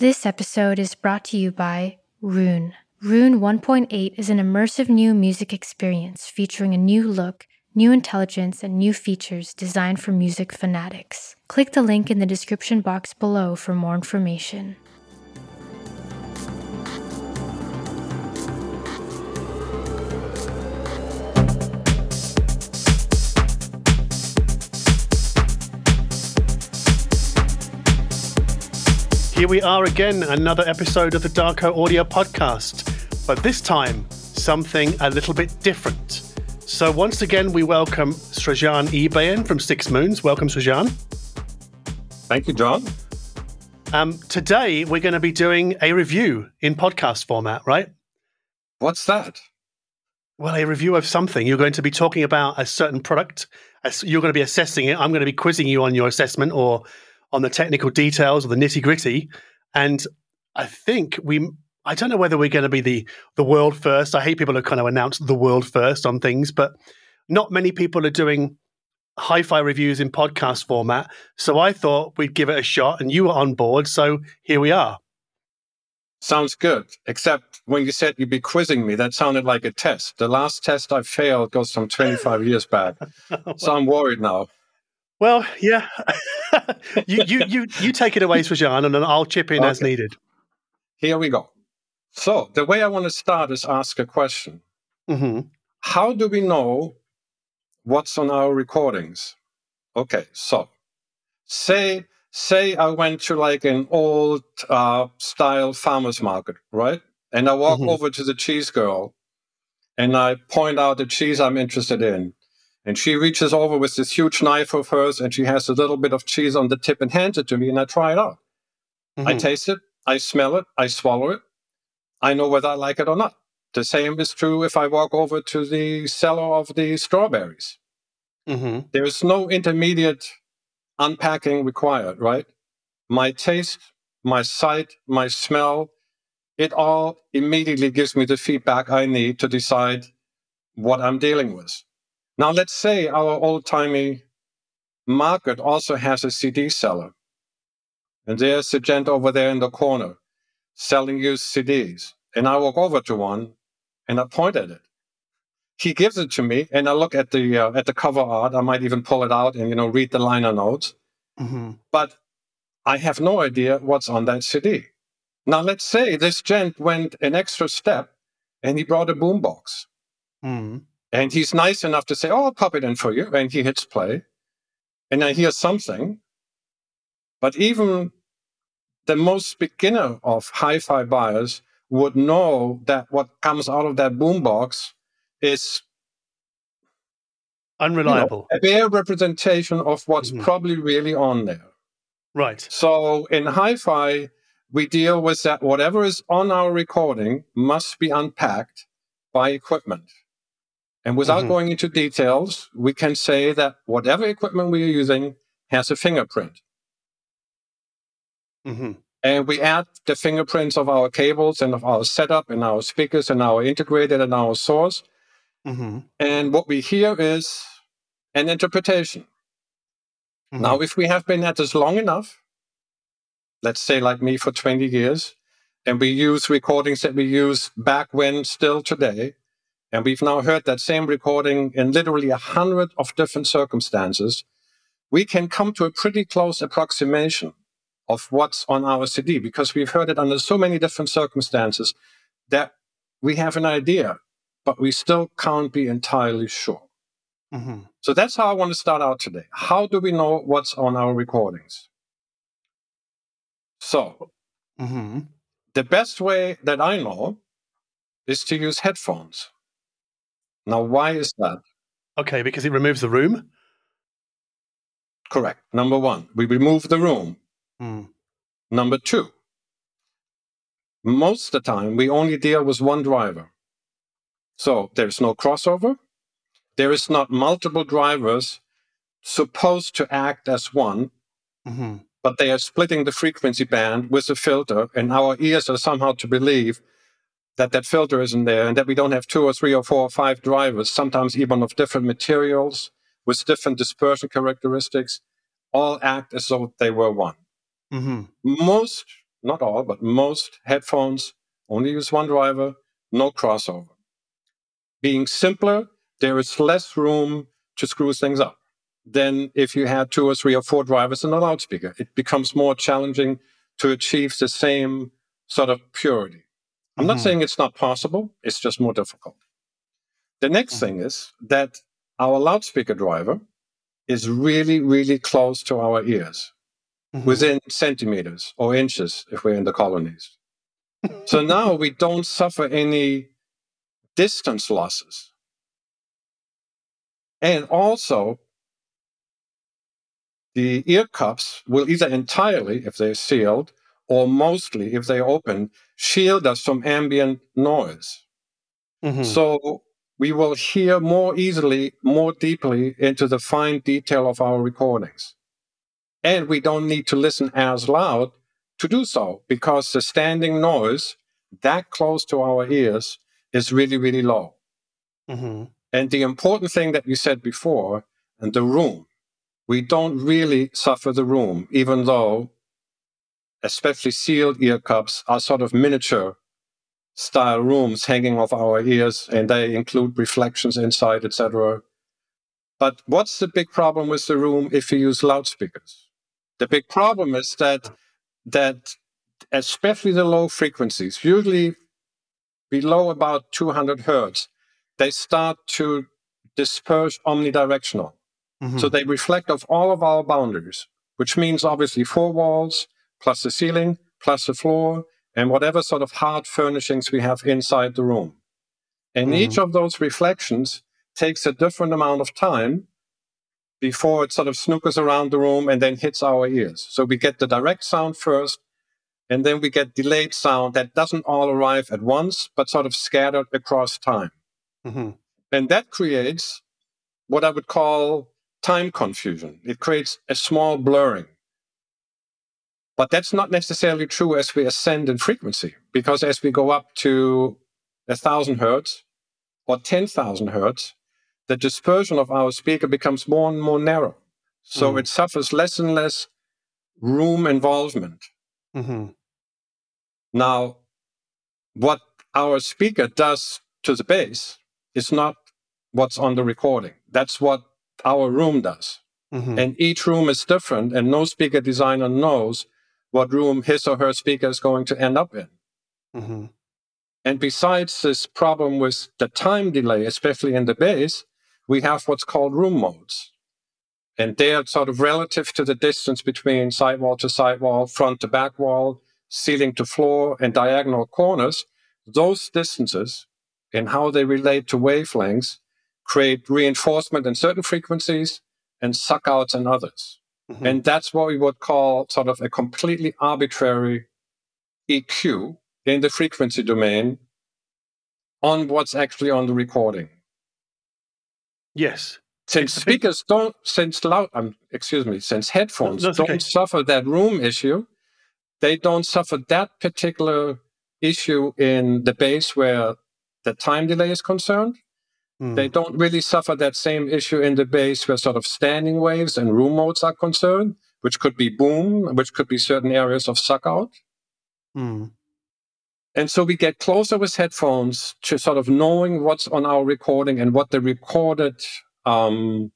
This episode is brought to you by Roon. Roon 1.8 is an immersive new music experience featuring a new look, new intelligence, and new features designed for music fanatics. Click the link in the description box below for more information. Here we are again, another episode of the Darko Audio Podcast, but this time something a little bit different. So once again, we welcome Srajan Ebaen from Six Moons. Welcome, Srajan. Thank you, John. Um, today we're going to be doing a review in podcast format, right? What's that? Well, a review of something. You're going to be talking about a certain product. You're going to be assessing it. I'm going to be quizzing you on your assessment or on the technical details or the nitty gritty. And I think we, I don't know whether we're going to be the the world first. I hate people who kind of announce the world first on things, but not many people are doing hi-fi reviews in podcast format. So I thought we'd give it a shot, and you were on board. So here we are. Sounds good. Except when you said you'd be quizzing me, that sounded like a test. The last test I failed goes some 25 years back. So I'm worried now. Well, yeah. you, you, you, you take it away, Srajan, and then I'll chip in okay. as needed. Here we go. So, the way I want to start is ask a question. Mm-hmm. How do we know what's on our recordings? Okay, so say say I went to like an old uh, style farmers market, right? And I walk mm-hmm. over to the cheese girl and I point out the cheese I'm interested in. And she reaches over with this huge knife of hers and she has a little bit of cheese on the tip and hands it to me and I try it out. Mm-hmm. I taste it, I smell it, I swallow it. I know whether I like it or not. The same is true if I walk over to the seller of the strawberries. Mm-hmm. There is no intermediate unpacking required, right? My taste, my sight, my smell, it all immediately gives me the feedback I need to decide what I'm dealing with. Now, let's say our old timey market also has a CD seller. And there's a gent over there in the corner selling used CDs. And I walk over to one and I point at it. He gives it to me, and I look at the uh, at the cover art. I might even pull it out and you know read the liner notes. Mm-hmm. But I have no idea what's on that CD. Now, let's say this gent went an extra step and he brought a boombox. Mm-hmm. And he's nice enough to say, Oh, I'll pop it in for you. And he hits play. And I hear something. But even the most beginner of hi fi buyers would know that what comes out of that boombox is unreliable. You know, a bare representation of what's mm-hmm. probably really on there. Right. So in hi fi, we deal with that whatever is on our recording must be unpacked by equipment. And without mm-hmm. going into details, we can say that whatever equipment we are using has a fingerprint. Mm-hmm. And we add the fingerprints of our cables and of our setup and our speakers and our integrated and our source. Mm-hmm. And what we hear is an interpretation. Mm-hmm. Now, if we have been at this long enough, let's say like me for 20 years, and we use recordings that we use back when still today, and we've now heard that same recording in literally a hundred of different circumstances. We can come to a pretty close approximation of what's on our CD because we've heard it under so many different circumstances that we have an idea, but we still can't be entirely sure. Mm-hmm. So that's how I want to start out today. How do we know what's on our recordings? So, mm-hmm. the best way that I know is to use headphones. Now, why is that? Okay, because it removes the room? Correct. Number one, we remove the room. Mm. Number two, most of the time we only deal with one driver. So there's no crossover. There is not multiple drivers supposed to act as one, mm-hmm. but they are splitting the frequency band with a filter, and our ears are somehow to believe that that filter isn't there and that we don't have two or three or four or five drivers, sometimes even of different materials with different dispersion characteristics, all act as though they were one. Mm-hmm. Most not all, but most headphones only use one driver, no crossover. Being simpler, there is less room to screw things up than if you had two or three or four drivers in a loudspeaker. It becomes more challenging to achieve the same sort of purity. I'm mm-hmm. not saying it's not possible, it's just more difficult. The next mm-hmm. thing is that our loudspeaker driver is really, really close to our ears, mm-hmm. within centimeters or inches if we're in the colonies. so now we don't suffer any distance losses. And also, the ear cups will either entirely, if they're sealed, or mostly, if they're open, shield us from ambient noise. Mm-hmm. So we will hear more easily, more deeply into the fine detail of our recordings. And we don't need to listen as loud to do so because the standing noise that close to our ears is really, really low. Mm-hmm. And the important thing that you said before, and the room, we don't really suffer the room, even though, especially sealed ear cups are sort of miniature style rooms hanging off our ears, and they include reflections inside, etc. But what's the big problem with the room if you use loudspeakers? The big problem is that that especially the low frequencies, usually below about 200 hertz, they start to disperse omnidirectional. Mm-hmm. So they reflect off all of our boundaries, which means obviously four walls, plus the ceiling, plus the floor, and whatever sort of hard furnishings we have inside the room. And mm-hmm. each of those reflections takes a different amount of time before it sort of snookers around the room and then hits our ears. So we get the direct sound first, and then we get delayed sound that doesn't all arrive at once, but sort of scattered across time. Mm-hmm. And that creates what I would call time confusion. It creates a small blurring. But that's not necessarily true as we ascend in frequency, because as we go up to a thousand hertz or 10,000 hertz, the dispersion of our speaker becomes more and more narrow. So mm it suffers less and less room involvement. Mm-hmm. Now, what our speaker does to the bass is not what's on the recording. That's what our room does. Mm-hmm. And each room is different, and no speaker designer knows what room his or her speaker is going to end up in. Mm-hmm. And besides this problem with the time delay, especially in the bass, we have what's called room modes. And they are sort of relative to the distance between sidewall to sidewall, front to back wall, ceiling to floor, and diagonal corners. Those distances and how they relate to wavelengths create reinforcement in certain frequencies and suckouts in others. Mm-hmm. And that's what we would call sort of a completely arbitrary EQ in the frequency domain on what's actually on the recording. Yes. Since speakers don't, since loud, um, excuse me, since headphones no, don't okay. suffer that room issue, they don't suffer that particular issue in the bass where the time delay is concerned. Mm. They don't really suffer that same issue in the bass where sort of standing waves and room modes are concerned, which could be boom, which could be certain areas of suck out. Mm. And so we get closer with headphones to sort of knowing what's on our recording and what the recorded um,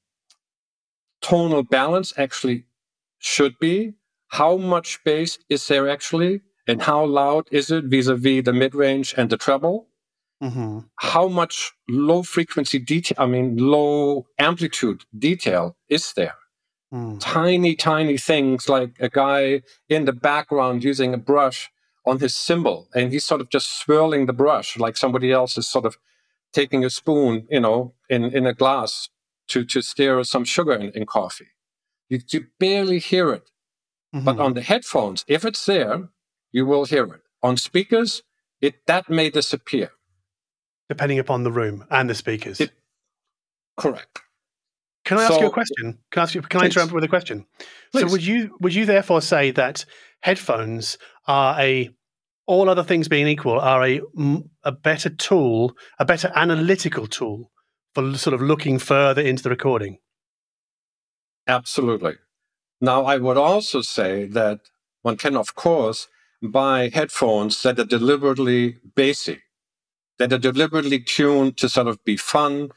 tonal balance actually should be. How much bass is there actually? And how loud is it vis a vis the mid range and the treble? Mm-hmm. how much low frequency detail, I mean, low amplitude detail is there? Mm. Tiny, tiny things like a guy in the background using a brush on his cymbal and he's sort of just swirling the brush like somebody else is sort of taking a spoon, you know, in, in a glass to, to stir some sugar in, in coffee. You, you barely hear it. Mm-hmm. But on the headphones, if it's there, you will hear it. On speakers, it that may disappear depending upon the room and the speakers. It, correct. Can I ask so, you a question? Can I ask you? Can please. I interrupt with a question? Please. So, would you would you therefore say that headphones are a all other things being equal are a a better tool, a better analytical tool for sort of looking further into the recording? Absolutely. Now, I would also say that one can, of course, buy headphones that are deliberately bassy, that are deliberately tuned to sort of be fun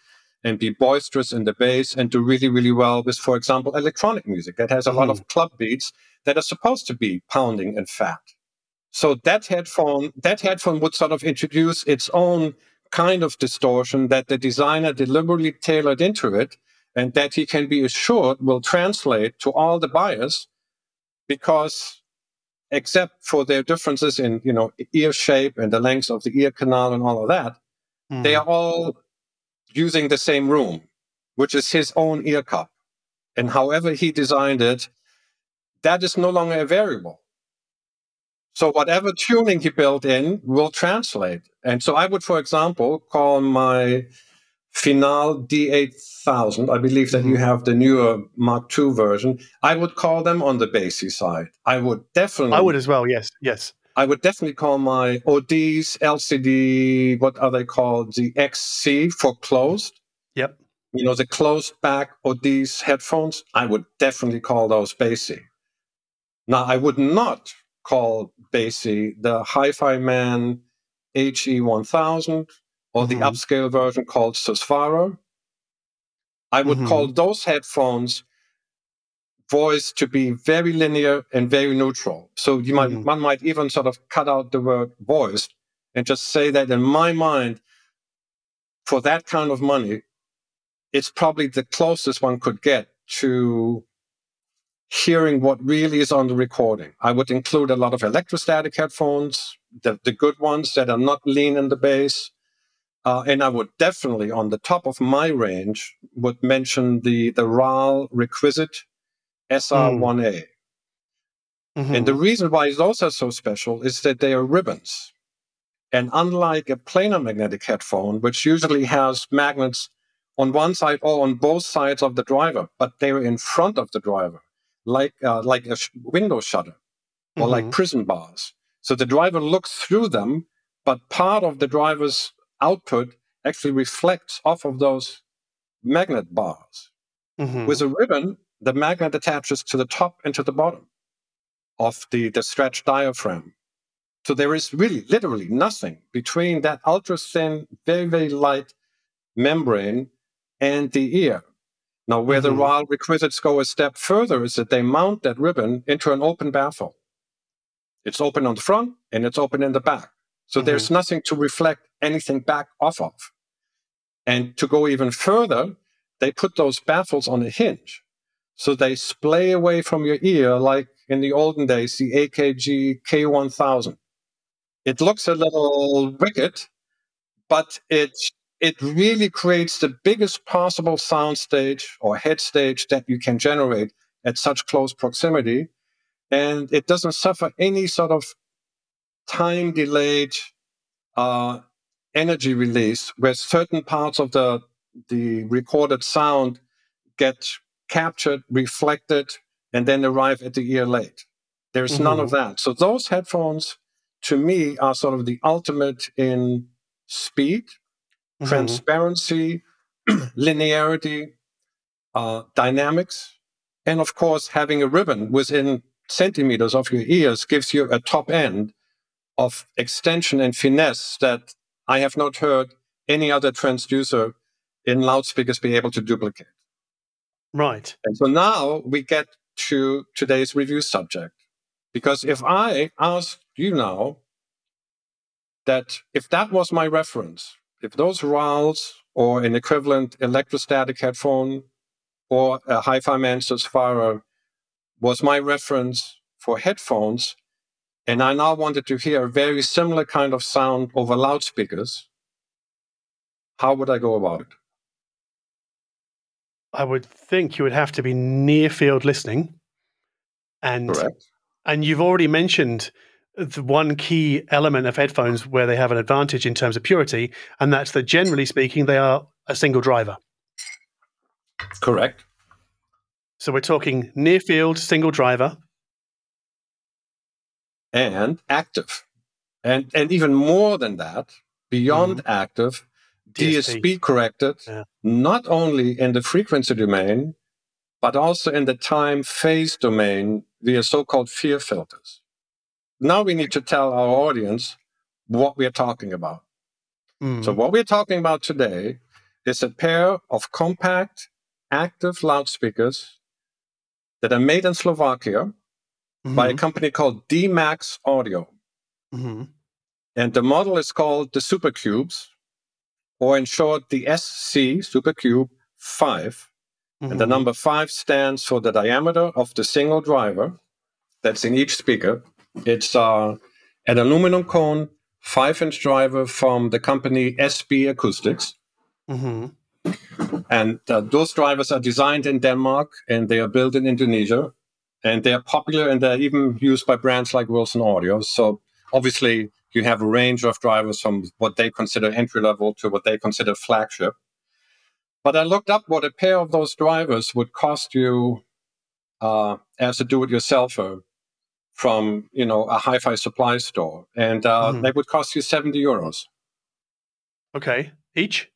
and be boisterous in the bass and do really, really well with, for example, electronic music that has a mm-hmm. lot of club beats that are supposed to be pounding and fat. So that headphone, that headphone would sort of introduce its own kind of distortion that the designer deliberately tailored into it and that he can be assured will translate to all the buyers because except for their differences in you know ear shape and the length of the ear canal and all of that mm. they are all using the same room which is his own ear cup. And however he designed it that is no longer a variable so whatever tuning he built in will translate. And so i would for example call my Final D8000. I believe that mm-hmm. you have the newer Mark II version. I would call them on the bassy side. I would definitely. I would as well. Yes. Yes. I would definitely call my Audeze, LCD. What are they called? The XC for closed. Yep. You know the closed back Audeze headphones. I would definitely call those bassy. Now I would not call bassy the HiFiMan HE1000 or the mm-hmm. upscale version called Susvara. I would mm-hmm. call those headphones voice to be very linear and very neutral. So you might mm-hmm. one might even sort of cut out the word voice and just say that in my mind, for that kind of money, it's probably the closest one could get to hearing what really is on the recording. I would include a lot of electrostatic headphones, the, the good ones that are not lean in the bass, uh, and I would definitely, on the top of my range, would mention the the RAAL Requisite SR1A. Mm-hmm. And the reason why those are so special is that they are ribbons. And unlike a planar magnetic headphone, which usually has magnets on one side or on both sides of the driver, but they're in front of the driver, like uh, like a sh- window shutter or mm-hmm. like prison bars. So the driver looks through them, but part of the driver's output actually reflects off of those magnet bars. Mm-hmm. With a ribbon, the magnet attaches to the top and to the bottom of the, the stretched diaphragm. So there is really literally nothing between that ultra thin, very, very light membrane and the ear. Now, where mm-hmm. the RAAL requisites go a step further is that they mount that ribbon into an open baffle. It's open on the front and it's open in the back. So mm-hmm. there's nothing to reflect anything back off of. And to go even further, they put those baffles on a hinge. So they splay away from your ear like in the olden days, the AKG K1000. It looks a little wicked, but it, it really creates the biggest possible sound stage or head stage that you can generate at such close proximity. And it doesn't suffer any sort of time delayed uh, energy release where certain parts of the the recorded sound get captured, reflected, and then arrive at the ear late. There's mm-hmm. none of that. So those headphones, to me, are sort of the ultimate in speed, mm-hmm. transparency, linearity, uh, dynamics, and of course, having a ribbon within centimeters of your ears gives you a top end of extension and finesse that I have not heard any other transducer in loudspeakers be able to duplicate. Right. And so now we get to today's review subject. Because if I ask you now that if that was my reference, if those RAALs or an equivalent electrostatic headphone or a HiFiMan Susvara was my reference for headphones, and I now wanted to hear a very similar kind of sound over loudspeakers, how would I go about it? I would think you would have to be near field listening. And Correct. and you've already mentioned the one key element of headphones where they have an advantage in terms of purity, and that's that generally speaking, they are a single driver. Correct. So we're talking near field, single driver and active. And, and even more than that, beyond mm-hmm. active, DSP, DSP corrected, yeah. not only in the frequency domain, but also in the time phase domain via so called FIR filters. now we need to tell our audience what we're talking about. Mm. So, what we're talking about today is a pair of compact active loudspeakers that are made in Slovakia by a Mhm. company called D-Max Audio. Mhm. And the model is called the Supercubes, or in short, the SC Supercube 5. And the Mhm. number 5 stands for the diameter of the single driver that's in each speaker. It's uh, an aluminum cone 5 inch driver from the company SB Acoustics. Mhm. And uh, those drivers are designed in Denmark and they are built in Indonesia. And they are popular and they're even used by brands like Wilson Audio. So obviously, you have a range of drivers from what they consider entry level to what they consider flagship. But I looked up what a pair of those drivers would cost you uh, as a do-it-yourselfer from you know a hi-fi supply store, and uh, Mhm. they would cost you seventy euros Okay. Each.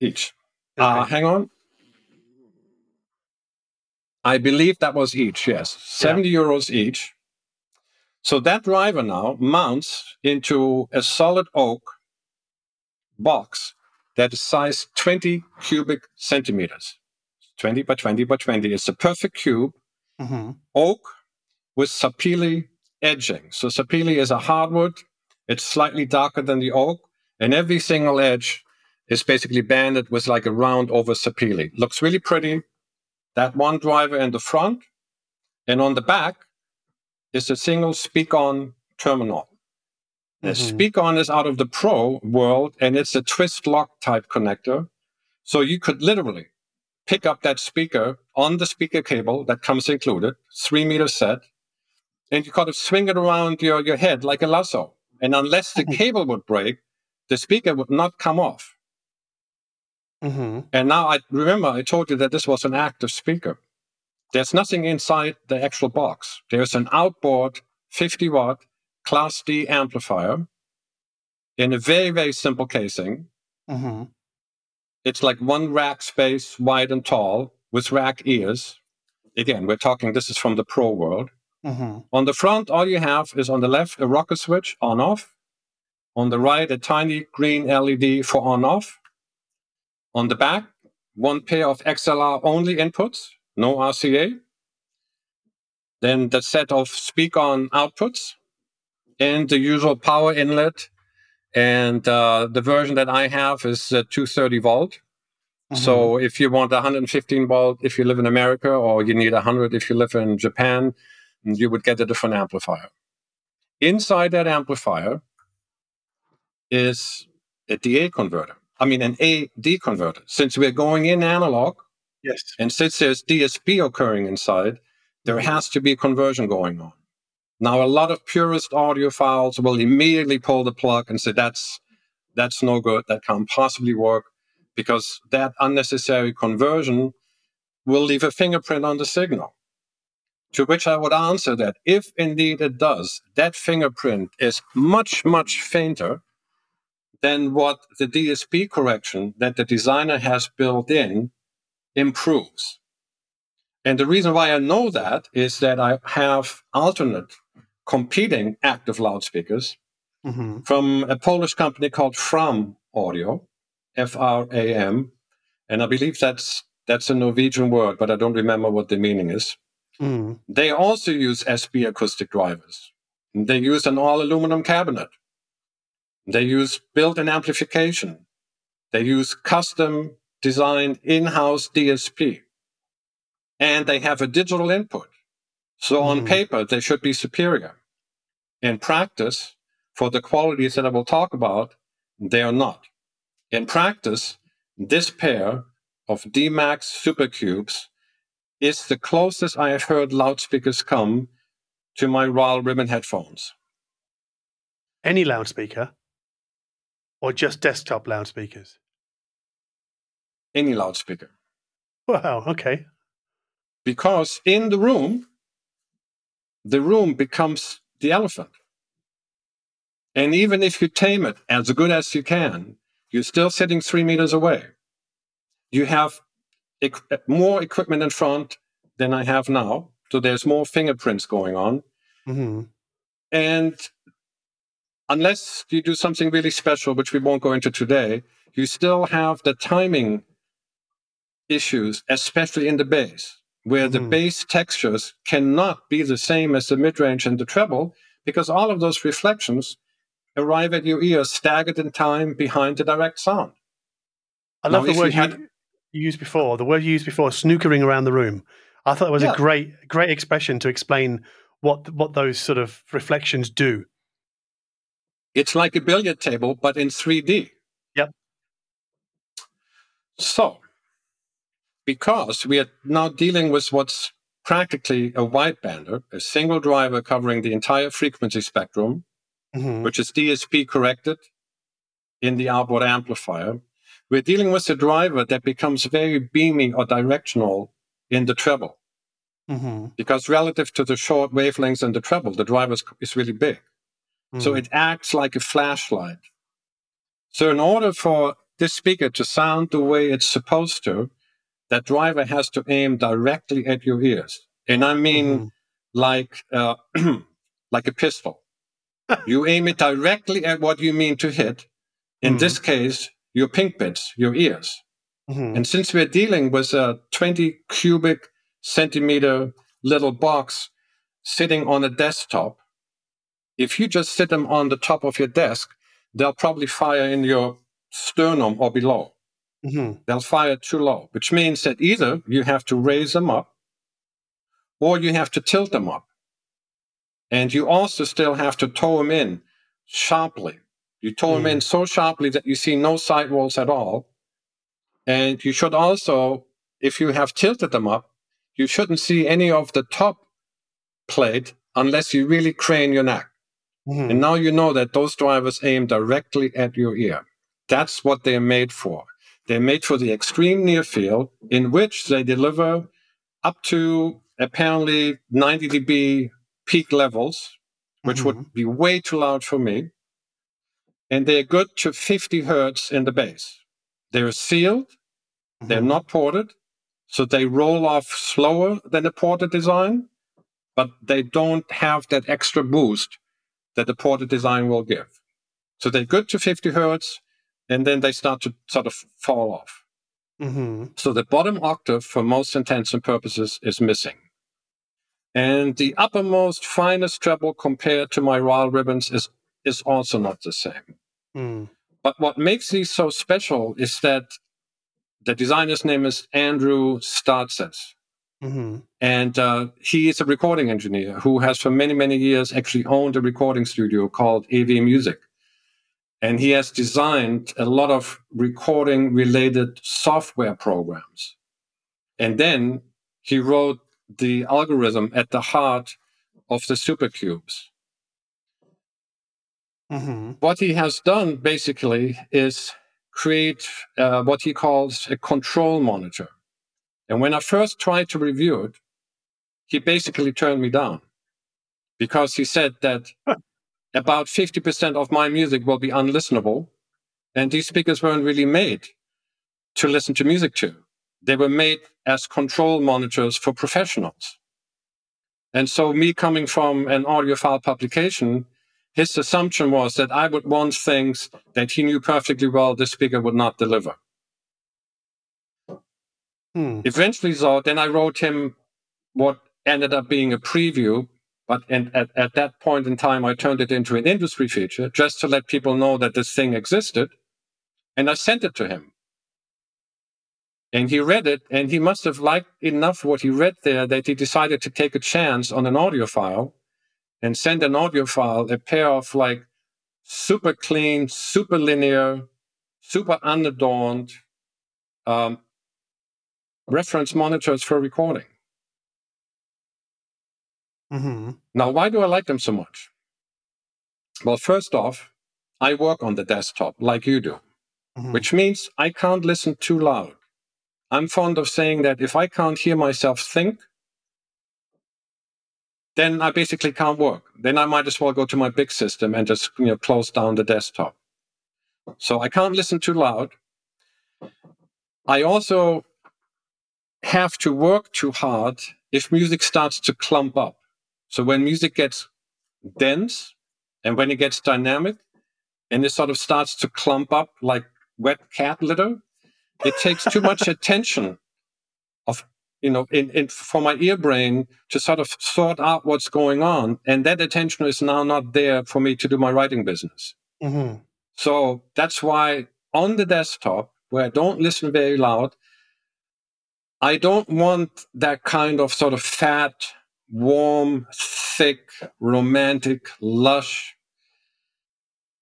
each. Uh, hang on. I believe that was each, yes. 70 euros each. So that driver now mounts into a solid oak box that is size 20 cubic centimeters. 20 by 20 by 20. It's a perfect cube, Mhm. oak with sapele edging. So sapele is a hardwood. It's slightly darker than the oak, and every single edge is basically banded with like a round over sapele. Looks really pretty. That one driver in the front, and on the back is a single Speakon terminal. The Mhm. Speakon is out of the Pro world, and it's a twist lock type connector. So you could literally pick up that speaker on the speaker cable that comes included, three meter set, and you kind of swing it around your, your head like a lasso. And unless the cable would break, the speaker would not come off. Mhm. And now I remember I told you that this was an active speaker. There's nothing inside the actual box. There's an outboard 50 watt Class D amplifier in a very, very simple casing. Mhm. It's like one rack space wide and tall with rack ears. Again, we're talking this is from the pro world. Mhm. On the front, all you have is on the left a rocker switch on off. On the right, a tiny green LED for on off. On the back, one pair of XLR only inputs, no RCA. Then the set of Speakon outputs and the usual power inlet. And uh, the version that I have is uh, 230 volt. So if you want 115 volt if you live in America, or you need 100 if you live in Japan, you would get a different amplifier. Inside that amplifier is a DA converter. I mean, an AD converter. Since we're going in analog, Yes. and since there's DSP occurring inside, there has to be conversion going on. Now, a lot of purist audiophiles will immediately pull the plug and say that's that's no good. That can't possibly work because that unnecessary conversion will leave a fingerprint on the signal. To which I would answer that if indeed it does, that fingerprint is much, much fainter than what the DSP correction that the designer has built in improves. And the reason why I know that is that I have alternate competing active loudspeakers Mhm. from a Polish company called Fram Audio, F R A M, and I believe that's that's a Norwegian word, but I don't remember what the meaning is. Mhm. They also use SB acoustic drivers. They use an all aluminum cabinet. They use built-in amplification. They use custom designed in-house DSP. And they have a digital input. So on Mhm. paper, they should be superior. In practice, for the qualities that I will talk about, they are not. In practice, this pair of DMAX Supercubes is the closest I have heard loudspeakers come to my RAAL Ribbon headphones. Any loudspeaker, or just desktop loudspeakers? Any loudspeaker. Wow. Okay. Because in the room, the room becomes the elephant. And even if you tame it as good as you can, you're still sitting three meters away. You have equ- more equipment in front than I have now. So there's more fingerprints going on. Mhm. and unless you do something really special, which we won't go into today, you still have the timing issues, especially in the bass, where mm. the bass textures cannot be the same as the mid range and the treble, because all of those reflections arrive at your ear staggered in time behind the direct sound. I love now, the word you, had... you, used before, the word you used before, snookering around the room. I thought it was yeah. a great, great expression to explain what what those sort of reflections do. It's like a billiard table, but in 3D. Yep. So, because we are now dealing with what's practically a widebander, a single driver covering the entire frequency spectrum, mm-hmm. which is DSP corrected in the outboard amplifier, we're dealing with a driver that becomes very beamy or directional in the treble. Mm-hmm. Because relative to the short wavelengths and the treble, the driver is really big. Mm-hmm. So it acts like a flashlight. So in order for this speaker to sound the way it's supposed to, that driver has to aim directly at your ears. And I mean mm-hmm. like uh, like a pistol. you aim it directly at what you mean to hit. In this mm-hmm. case, your pink bits, your ears. Mm-hmm. And since we're dealing with a 20 cubic centimeter little box sitting on a desktop, if you just sit them on the top of your desk, they'll probably fire in your sternum or below. Mm-hmm. They'll fire too low, which means that either you have to raise them up or you have to tilt them up. And you also still have to tow them in sharply you tow them in mm. so sharply that you see no sidewalls at all. And you should also, if you have tilted them up, you shouldn't see any of the top plate unless you really crane your neck. Mm-hmm. And now you know that those drivers aim directly at your ear. That's what they're made for. They're made for the extreme near field in which they deliver up to apparently 90 dB peak levels, which mm-hmm. would be way too loud for me and they're good to 50 hertz in the bass. They're sealed, mm-hmm. they're not ported, so they roll off slower than a ported design, but they don't have that extra boost that the ported design will give. So they're good to 50 hertz, and then they start to sort of fall off. Mm-hmm. So the bottom octave, for most intents and purposes, is missing. And the uppermost finest treble compared to my RAAL ribbons is, is also not the same. Mm. But what makes these so special is that the designer's name is Andrew Startzes. Mm-hmm. And uh, he is a recording engineer who has for many, many years actually owned a recording studio called AV Music. And he has designed a lot of recording related software programs. And then he wrote the algorithm at the heart of the supercubes. Mm-hmm. What he has done basically is create uh, what he calls a control monitor. And when I first tried to review it, he basically turned me down because he said that about 50% of my music will be unlistenable. And these speakers weren't really made to listen to music to. They were made as control monitors for professionals. And so, me coming from an audiophile publication, his assumption was that I would want things that he knew perfectly well the speaker would not deliver. Hmm. Eventually, so then I wrote him what ended up being a preview, but and at, at that point in time, I turned it into an industry feature just to let people know that this thing existed. And I sent it to him. And he read it, and he must have liked enough what he read there that he decided to take a chance on an audiophile and send an audiophile, a pair of like super clean, super linear, super unadorned um, reference monitors for recording. Mm-hmm. Now, why do I like them so much? Well, first off, I work on the desktop like you do, mm-hmm. which means I can't listen too loud. I'm fond of saying that if I can't hear myself think, then I basically can't work. Then I might as well go to my big system and just you know close down the desktop. So I can't listen too loud. I also have to work too hard if music starts to clump up. So when music gets dense, and when it gets dynamic and it sort of starts to clump up like wet cat litter, it takes too much attention of you know in, in for my ear brain to sort of sort out what's going on and that attention is now not there for me to do my writing business mm-hmm. so that's why on the desktop where i don't listen very loud i don't want that kind of sort of fat warm thick romantic lush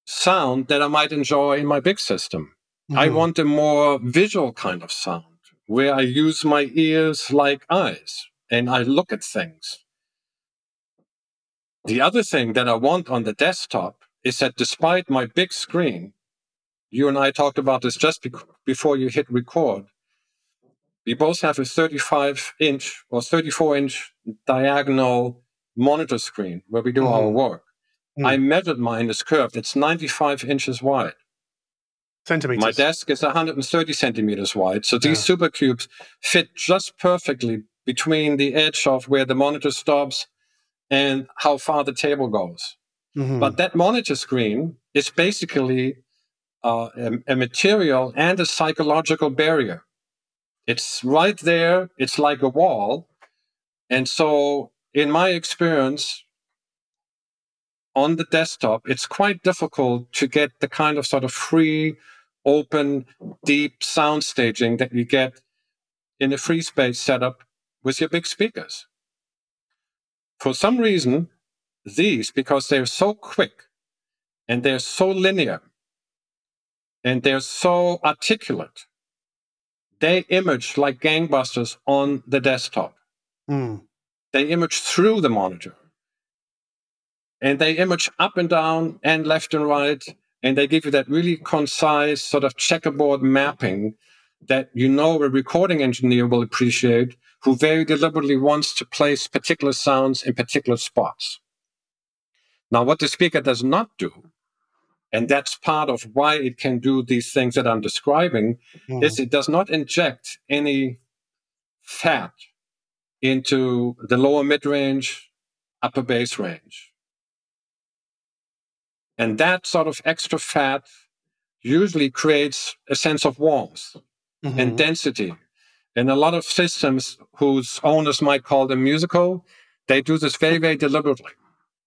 sound that i might enjoy in my big system mm-hmm. i want a more visual kind of sound where I use my ears like eyes and I look at things. The other thing that I want on the desktop is that despite my big screen, you and I talked about this just be- before you hit record. We both have a 35 inch or 34 inch diagonal monitor screen where we do mm-hmm. our work. Mm-hmm. I measured mine is curved. It's 95 inches wide centimeters. My desk is 130 centimeters wide. So these yeah. supercubes fit just perfectly between the edge of where the monitor stops and how far the table goes. Mm-hmm. But that monitor screen is basically uh, a, a material and a psychological barrier. It's right there, it's like a wall. And so, in my experience, on the desktop, it's quite difficult to get the kind of sort of free open, deep sound staging that you get in a free space setup with your big speakers. For some reason, these, because they're so quick and they're so linear and they're so articulate, they image like gangbusters on the desktop. Mm. They image through the monitor. And they image up and down and left and right and they give you that really concise sort of checkerboard mapping that you know a recording engineer will appreciate who very deliberately wants to place particular sounds in particular spots. Now, what the speaker does not do, and that's part of why it can do these things that I'm describing, mm. is it does not inject any fat into the lower mid range, upper bass range. And that sort of extra fat usually creates a sense of warmth mm-hmm. and density. And a lot of systems whose owners might call them musical, they do this very, very deliberately.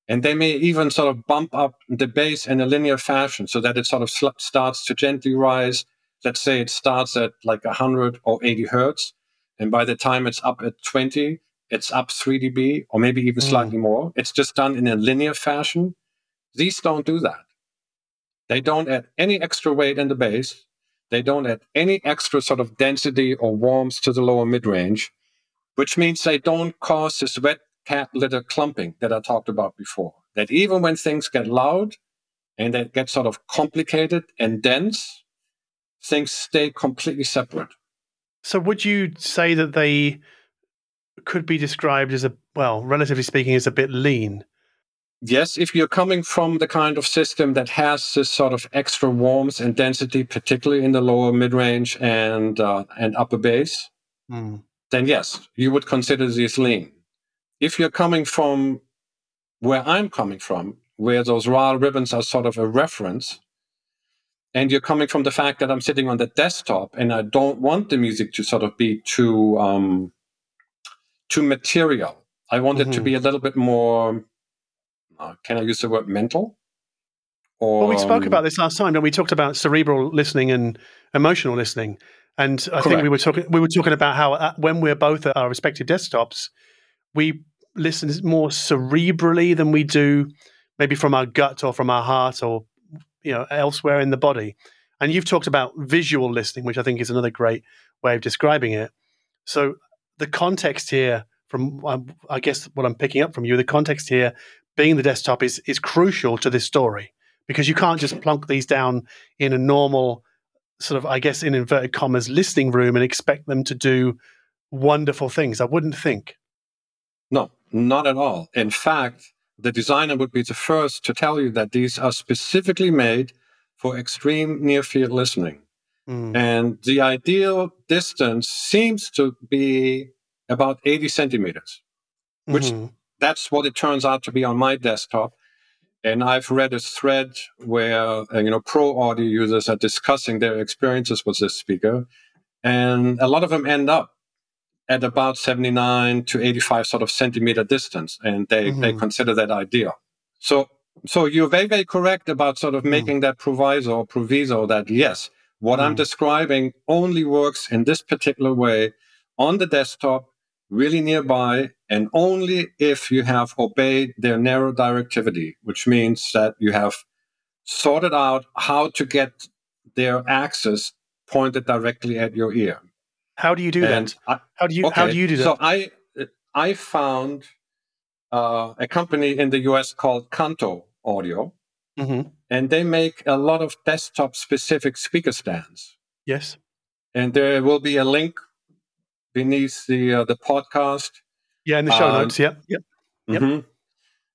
And they may even sort of bump up the bass in a linear fashion so that it sort of sl- starts to gently rise. Let's say it starts at like 100 or 80 hertz. And by the time it's up at 20, it's up 3 dB or maybe even mm. slightly more. It's just done in a linear fashion. These don't do that. They don't add any extra weight in the bass. They don't add any extra sort of density or warmth to the lower mid range, which means they don't cause this wet cat litter clumping that I talked about before. That even when things get loud and they get sort of complicated and dense, things stay completely separate. So, would you say that they could be described as a, well, relatively speaking, as a bit lean? yes, if you're coming from the kind of system that has this sort of extra warmth and density, particularly in the lower mid range and uh, and upper bass, mm. then yes, you would consider these lean. If you're coming from where I'm coming from, where those RAAL ribbons are sort of a reference, and you're coming from the fact that I'm sitting on the desktop and I don't want the music to sort of be too um, too material. I want mm-hmm. it to mm-hmm. be a little bit more uh, can I use the word mental? Or, well, we spoke about this last time, and we talked about cerebral listening and emotional listening. And I correct. think we were talking we were talking about how uh, when we're both at our respective desktops, we listen more cerebrally than we do maybe from our gut or from our heart or you know elsewhere in the body. And you've talked about visual listening, which I think is another great way of describing it. So the context here, from um, I guess what I'm picking up from you, the context here being the desktop is is crucial to this story because you can't just plunk these down in a normal sort of I guess in inverted commas listening room and expect them to do wonderful things. I wouldn't think. No, not at all. In fact, the designer would be the first to tell you that these are specifically made for extreme near field listening. Mm. And the ideal distance seems to be about 80 centimeters, which mm-hmm that's what it turns out to be on my desktop. And I've read a thread where uh, you know pro audio users are discussing their experiences with this speaker, and a lot of them end up at about 79 to 85 sort of centimeter distance, and they mm-hmm. they consider that ideal. So so you're very very correct about sort of mm. making that proviso or proviso that yes, what mm. I'm describing only works in this particular way on the desktop, really nearby, and only if you have obeyed their narrow directivity, which means that you have sorted out how to get their axis pointed directly at your ear. How do you do and that? I, how do you okay, how do you do that? So I I found uh, a company in the US called Kanto Audio, mm-hmm. and they make a lot of desktop specific speaker stands. Yes, and there will be a link beneath the uh, the podcast. Yeah, in the show um, notes. Yeah, Yep. Mm-hmm.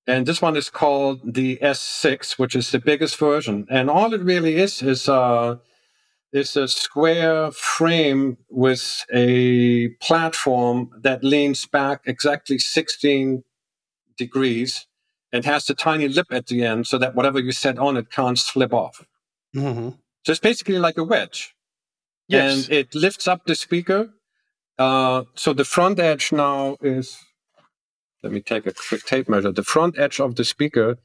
And this one is called the S6, which is the biggest version. And all it really is is uh, is a square frame with a platform that leans back exactly 16 degrees and has a tiny lip at the end so that whatever you set on it can't slip off. Mm-hmm. So it's basically like a wedge. Yes. And it lifts up the speaker uh, so the front edge now is, let me take a quick tape measure. The front edge of the speaker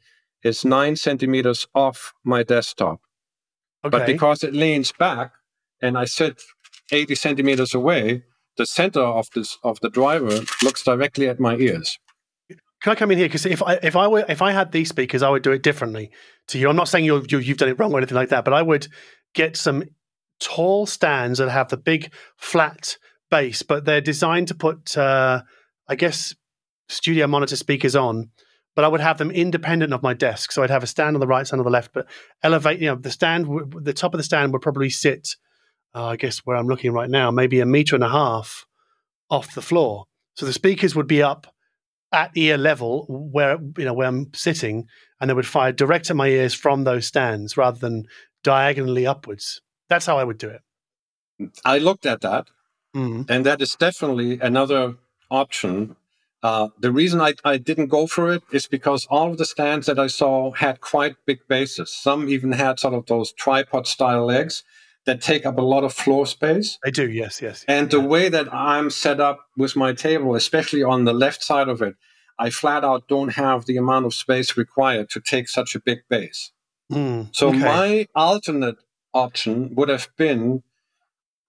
is nine centimeters off my desktop. Okay. But because it leans back and I sit 80 centimeters away, the center of this of the driver looks directly at my ears. Can I come in here? Because if I if I were if I had these speakers, I would do it differently to you. I'm not saying you you've done it wrong or anything like that, but I would get some tall stands that have the big flat base, but they're designed to put, uh, I guess, studio monitor speakers on. But I would have them independent of my desk, so I'd have a stand on the right side or the left. But elevate, you know, the stand, the top of the stand would probably sit, uh, I guess, where I'm looking right now, maybe a meter and a half off the floor. So the speakers would be up at ear level where you know where I'm sitting, and they would fire direct at my ears from those stands rather than diagonally upwards. That's how I would do it. I looked at that Mm. And that is definitely another option. Uh, the reason I, I didn't go for it is because all of the stands that I saw had quite big bases. Some even had sort of those tripod style legs that take up a lot of floor space. They do, yes, yes. And yeah. the way that I'm set up with my table, especially on the left side of it, I flat out don't have the amount of space required to take such a big base. Mm, so okay. my alternate option would have been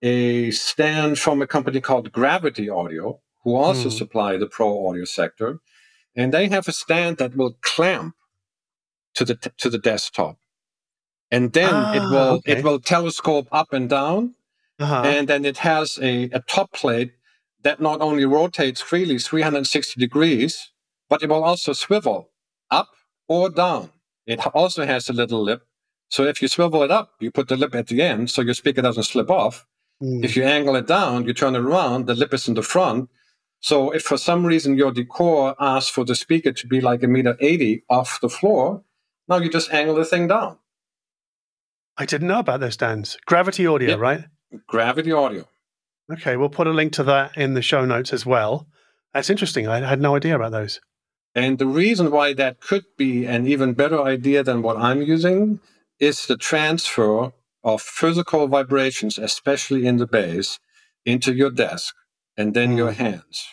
a stand from a company called Gravity Audio, who also mm. supply the pro audio sector, and they have a stand that will clamp to the to the desktop, and then ah, it will okay. it will telescope up and down, uh-huh. and then it has a, a top plate that not only rotates freely 360 degrees, but it will also swivel up or down. It also has a little lip. So if you swivel it up, you put the lip at the end so your speaker doesn't slip off. Mm. If you angle it down, you turn it around, the lip is in the front. So if for some reason your decor asks for the speaker to be like a meter 80 off the floor, now you just angle the thing down. I didn't know about those stands. Gravity audio, yep. right? Gravity audio. Okay, we'll put a link to that in the show notes as well. That's interesting. I had no idea about those. And the reason why that could be an even better idea than what I'm using is the transfer of physical vibrations, especially in the bass, into your desk and then mm. your hands.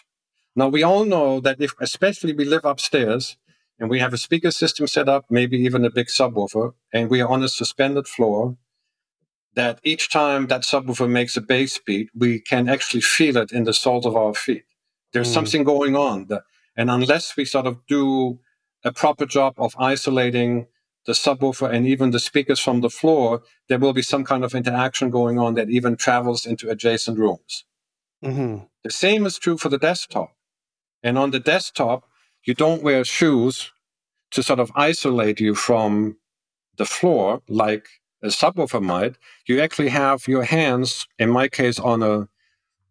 Now, we all know that if, especially we live upstairs and we have a speaker system set up, maybe even a big subwoofer, and we are on a suspended floor, that each time that subwoofer makes a bass beat, we can actually feel it in the soles of our feet. There's mm. something going on. That, and unless we sort of do a proper job of isolating the subwoofer and even the speakers from the floor, there will be some kind of interaction going on that even travels into adjacent rooms. Mm-hmm. The same is true for the desktop. And on the desktop, you don't wear shoes to sort of isolate you from the floor like a subwoofer might. You actually have your hands, in my case, on a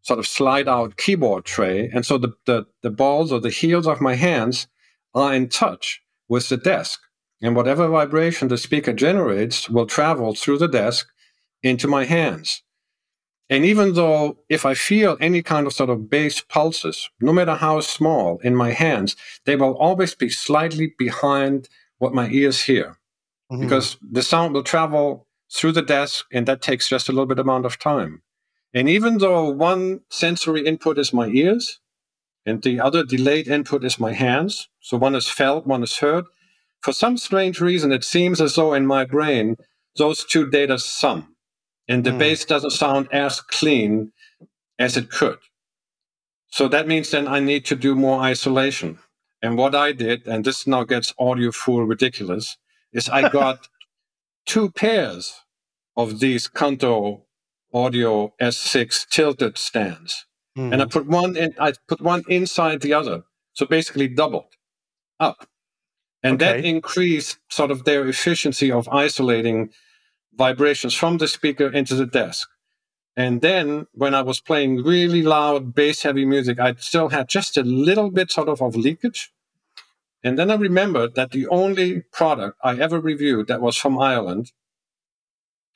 sort of slide out keyboard tray. And so the, the, the balls or the heels of my hands are in touch with the desk. And whatever vibration the speaker generates will travel through the desk into my hands. And even though if I feel any kind of sort of bass pulses, no matter how small, in my hands, they will always be slightly behind what my ears hear. Mm-hmm. Because the sound will travel through the desk and that takes just a little bit amount of time. And even though one sensory input is my ears and the other delayed input is my hands, so one is felt, one is heard, for some strange reason, it seems as though in my brain, those two data sum and the mm. bass doesn't sound as clean as it could. So that means then I need to do more isolation. And what I did, and this now gets audiophile ridiculous, is I got two pairs of these Kanto Audio S6 tilted stands. Mm. And I put one in I put one inside the other. So basically doubled up. And okay. that increased sort of their efficiency of isolating vibrations from the speaker into the desk. And then when I was playing really loud bass heavy music, I still had just a little bit sort of of leakage. And then I remembered that the only product I ever reviewed that was from Ireland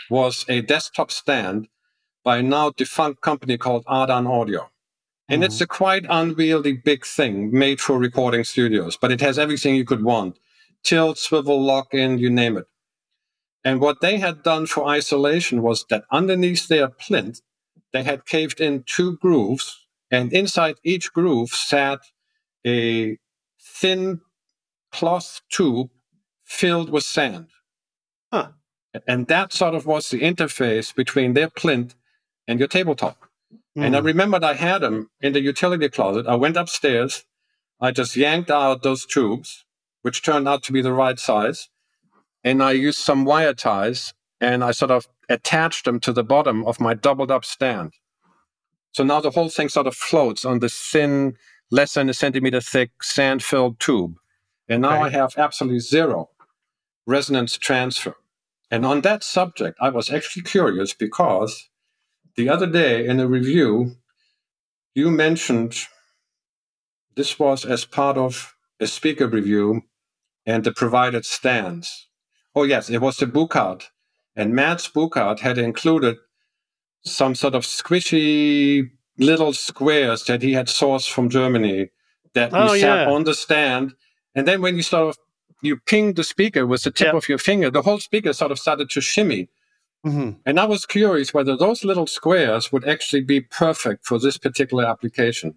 was a desktop stand by a now defunct company called Ardan Audio. And mm-hmm. it's a quite unwieldy big thing made for recording studios, but it has everything you could want tilt, swivel, lock in, you name it. And what they had done for isolation was that underneath their plinth, they had caved in two grooves, and inside each groove sat a thin cloth tube filled with sand. Huh. And that sort of was the interface between their plinth and your tabletop. Mm. And I hmm. remembered I had them in the utility closet. I went upstairs. I just yanked out those tubes, which turned out to be the right size and I used some wire ties and I sort of attached them to the bottom of my doubled up stand. So now the whole thing sort of floats on this thin, less than a centimeter thick sand filled tube. And now okay. I have absolutely zero resonance transfer. And on that subject, I was actually curious because the other day in a review, you mentioned this was as part of a speaker review and the provided stands. Oh, yes, it was the Buchardt. And Mads Buchardt had included some sort of squishy little squares that he had sourced from Germany that oh, you sat yeah. on the stand. And then when you sort of you pinged the speaker with the tip yep. of your finger, the whole speaker sort of started to shimmy. Mm-hmm. And I was curious whether those little squares would actually be perfect for this particular application.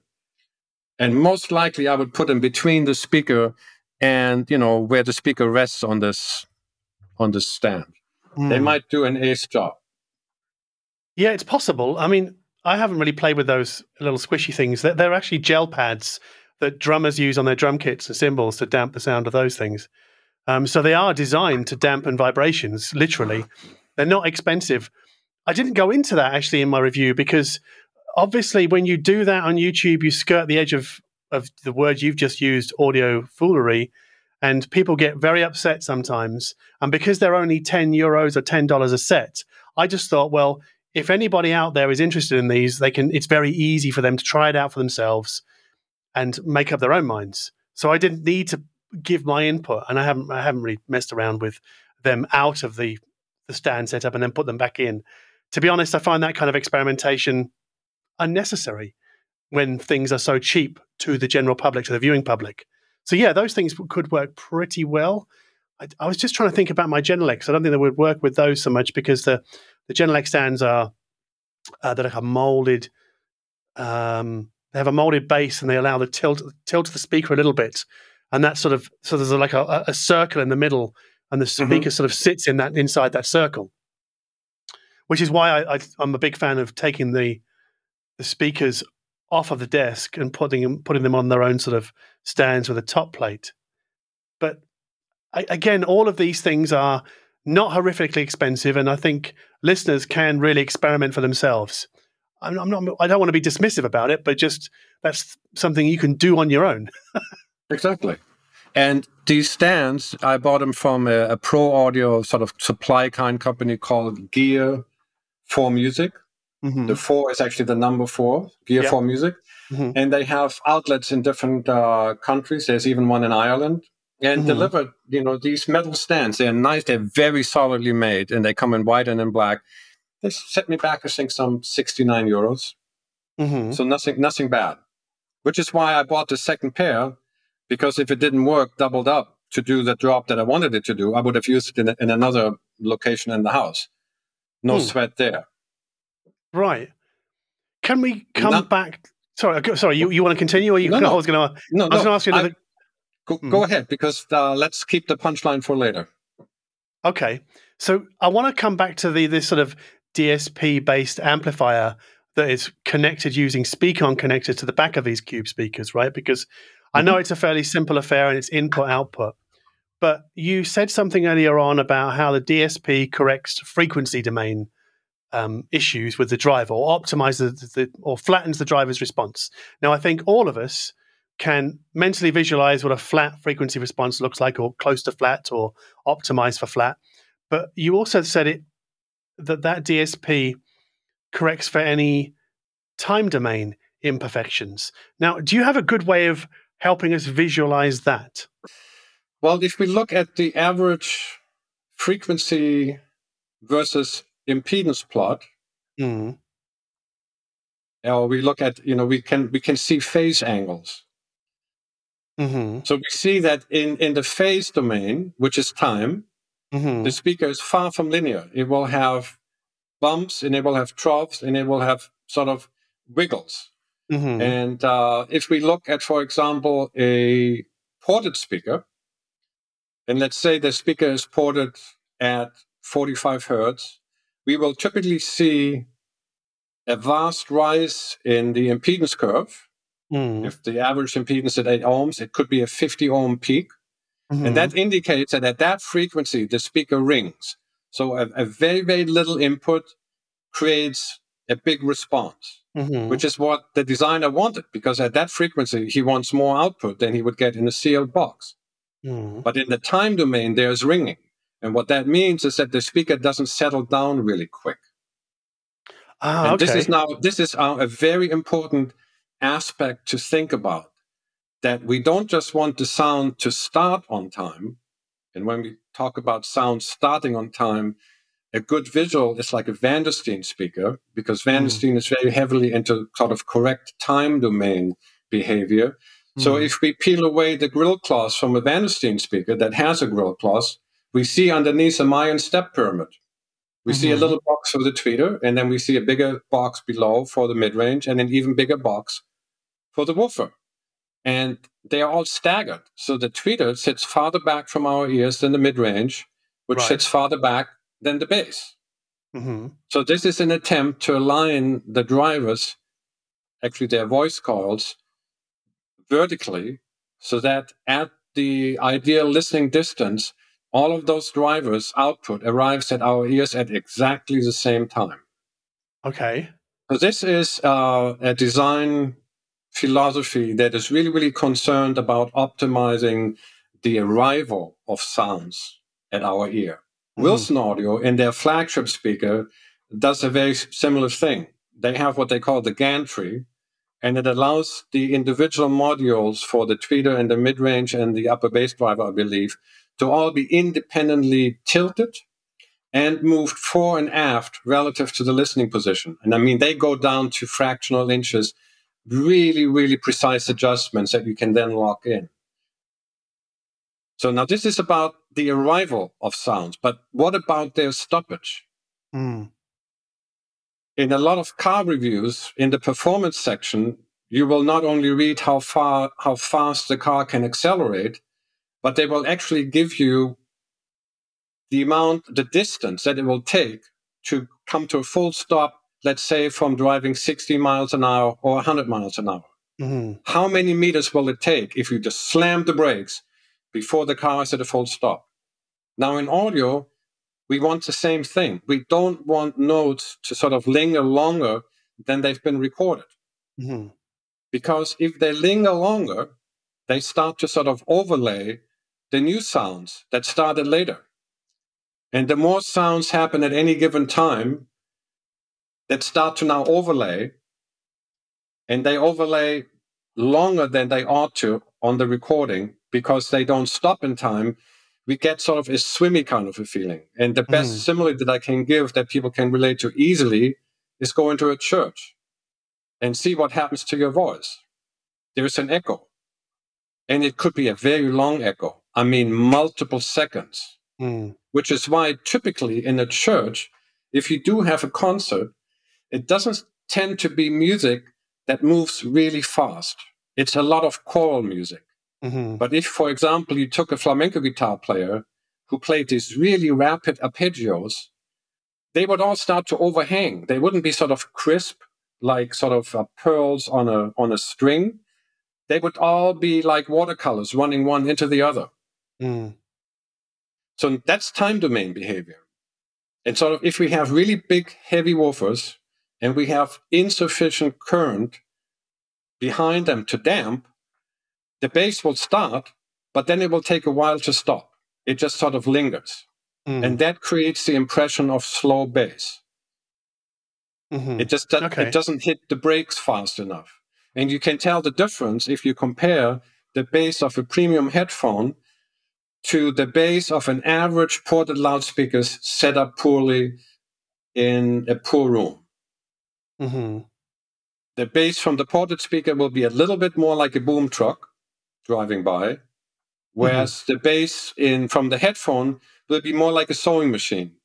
And most likely I would put them between the speaker and, you know, where the speaker rests on this understand. Mm. They hmm. might do an ace job. Yeah, it's possible. I mean, I haven't really played with those little squishy things. They're, they're actually gel pads that drummers use on their drum kits and cymbals to damp the sound of those things. Um, so they are designed to dampen vibrations, literally. They're not expensive. I didn't go into that actually in my review because obviously when you do that on YouTube, you skirt the edge of, of the word you've just used, audio foolery, and people get very upset sometimes. And because they're only 10 euros or $10 a set, I just thought, well, if anybody out there is interested in these, they can it's very easy for them to try it out for themselves and make up their own minds. So I didn't need to give my input and I haven't I haven't really messed around with them out of the the stand setup and then put them back in. To be honest, I find that kind of experimentation unnecessary when things are so cheap to the general public, to the viewing public. So yeah, those things could work pretty well. I, I, was just trying to think about my Genelec. I don't think they would work with those so much because the the Genelec stands are uh, that are molded. Um, they have a molded base and they allow the tilt tilt the speaker a little bit, and that sort of so there's like a, a circle in the middle, and the mm-hmm. speaker mm-hmm. sort of sits in that inside that circle. Which is why I, I, I'm a big fan of taking the the speakers off of the desk and putting putting them on their own sort of stands with a top plate. But I, again, all of these things are not horrifically expensive, and I think listeners can really experiment for themselves. I'm, I'm not. I don't want to be dismissive about it, but just that's something you can do on your own. exactly. And these stands, I bought them from a, a, pro audio sort of supply kind company called Gear for Music. Mm-hmm. The four is actually the number four, Gear yep. for Music. Mm-hmm. And they have outlets in different uh, countries. There's even one in Ireland. And mm-hmm. delivered, you know, these metal stands. They're nice. They're very solidly made, and they come in white and in black. They set me back, I think, some 69 euros. Mm-hmm. So nothing, nothing bad. Which is why I bought the second pair, because if it didn't work doubled up to do the job that I wanted it to do, I would have used it in, in another location in the house. No Hmm. sweat there. Right. Can we come No. back? Sorry, sorry. You, you want to continue, or you? No, no. I was going to. No, I was no. going to ask you I- another. go, Hmm. go ahead because uh, let's keep the punchline for later. Okay, so I want to come back to the this sort of DSP based amplifier that is connected using Speakon connectors to the back of these cube speakers, right? Because I know it's a fairly simple affair and it's input output. But you said something earlier on about how the DSP corrects frequency domain um, issues with the driver, or optimizes the, the or flattens the driver's response. Now, I think all of us can mentally visualize what a flat frequency response looks like, or close to flat, or optimized for flat. But you also said it that that DSP corrects for any time domain imperfections. Now, do you have a good way of helping us visualize that? Well, if we look at the average frequency versus impedance plot, Mm. or we look at, you know, we can we can see phase angles. hmm So we see that in in the phase domain, which is time, hmm the speaker is far from linear. It will have bumps, and it will have troughs, and it will have sort of wiggles. hmm And uh, if we look at, for example, a ported speaker, and let's say the speaker is ported at 45 hertz, we will typically see a vast rise in the impedance curve. mm If the average impedance at 8 ohms, it could be a 50 ohm peak. Mhm. And that indicates that at that frequency, the speaker rings. So a, a very, very little input creates a big response Mhm. which is what the designer wanted, because at that frequency, he wants more output than he would get in a sealed box. Mhm. But in the time domain, there's ringing. And what that means is that the speaker doesn't settle down really quick. Ah, and okay. this is now, this is uh, a very important aspect to think about that we don't just want the sound to start on time. And when we talk about sound starting on time, a good visual is like a Vandersteen speaker because Van der Mm. Steen is very heavily into sort of correct time domain behavior. So Mm. if we peel away the grill cloth from a Van der Steen speaker that has a grill cloth, we see underneath a Mayan step pyramid. We see a Mhm. little box for the tweeter, and then we see a bigger box below for the mid range, and an even bigger box for the woofer. And they are all staggered. So the tweeter sits farther back from our ears than the mid range, which Right. sits farther back than the bass. Mhm. So this is an attempt to align the drivers, actually their voice coils, vertically, so that at the ideal listening distance, all of those drivers' output arrives at our ears at exactly the same time. Okay. So this is uh, a design philosophy that is really, really concerned about optimizing the arrival of sounds at our ear. Mhm. Wilson Audio, in their flagship speaker, does a very similar thing. They have what they call the gantry, and it allows the individual modules for the tweeter and the mid range and the upper bass driver, I believe, to all be independently tilted and moved fore and aft relative to the listening position. And I mean, they go down to fractional inches, really, really precise adjustments that you can then lock in. So now this is about the arrival of sounds, but what about their stoppage? Mm. In a lot of car reviews, in the performance section, you will not only read how far, how fast the car can accelerate, but they will actually give you the amount, the distance that it will take to come to a full stop, let's say from driving 60 miles an hour or 100 miles an hour. Mhm. How many meters will it take if you just slam the brakes before the car is at a full stop? Now, in audio, we want the same thing. We don't want notes to sort of linger longer than they've been recorded. Mhm. Because if they linger longer, they start to sort of overlay the new sounds that started later. And the more sounds happen at any given time that start to now overlay, and they overlay longer than they ought to on the recording because they don't stop in time, we get sort of a swimmy kind of a feeling. And the best Mm. simile that I can give that people can relate to easily is go into a church and see what happens to your voice. There's an echo. And it could be a very long echo. I mean multiple seconds, Mm. which is why typically in a church, if you do have a concert, it doesn't tend to be music that moves really fast. It's a lot of choral music. hmm But if, for example, you took a flamenco guitar player who played these really rapid arpeggios, they would all start to overhang. They wouldn't be sort of crisp, like sort of uh, pearls on a on a string. They would all be like watercolors running one into the other. Mm. So that's time domain behavior. And sort of if we have really big, heavy woofers and we have insufficient current behind them to damp, the bass will start, but then it will take a while to stop. It just sort of lingers. Mm. And that creates the impression of slow bass. Mhm. It just do- Okay. it doesn't hit the brakes fast enough. And you can tell the difference if you compare the bass of a premium headphone to the bass of an average ported loudspeakers set up poorly in a poor room. Mhm. The bass from the ported speaker will be a little bit more like a boom truck driving by, whereas the bass in from the headphone will be more like a sewing machine.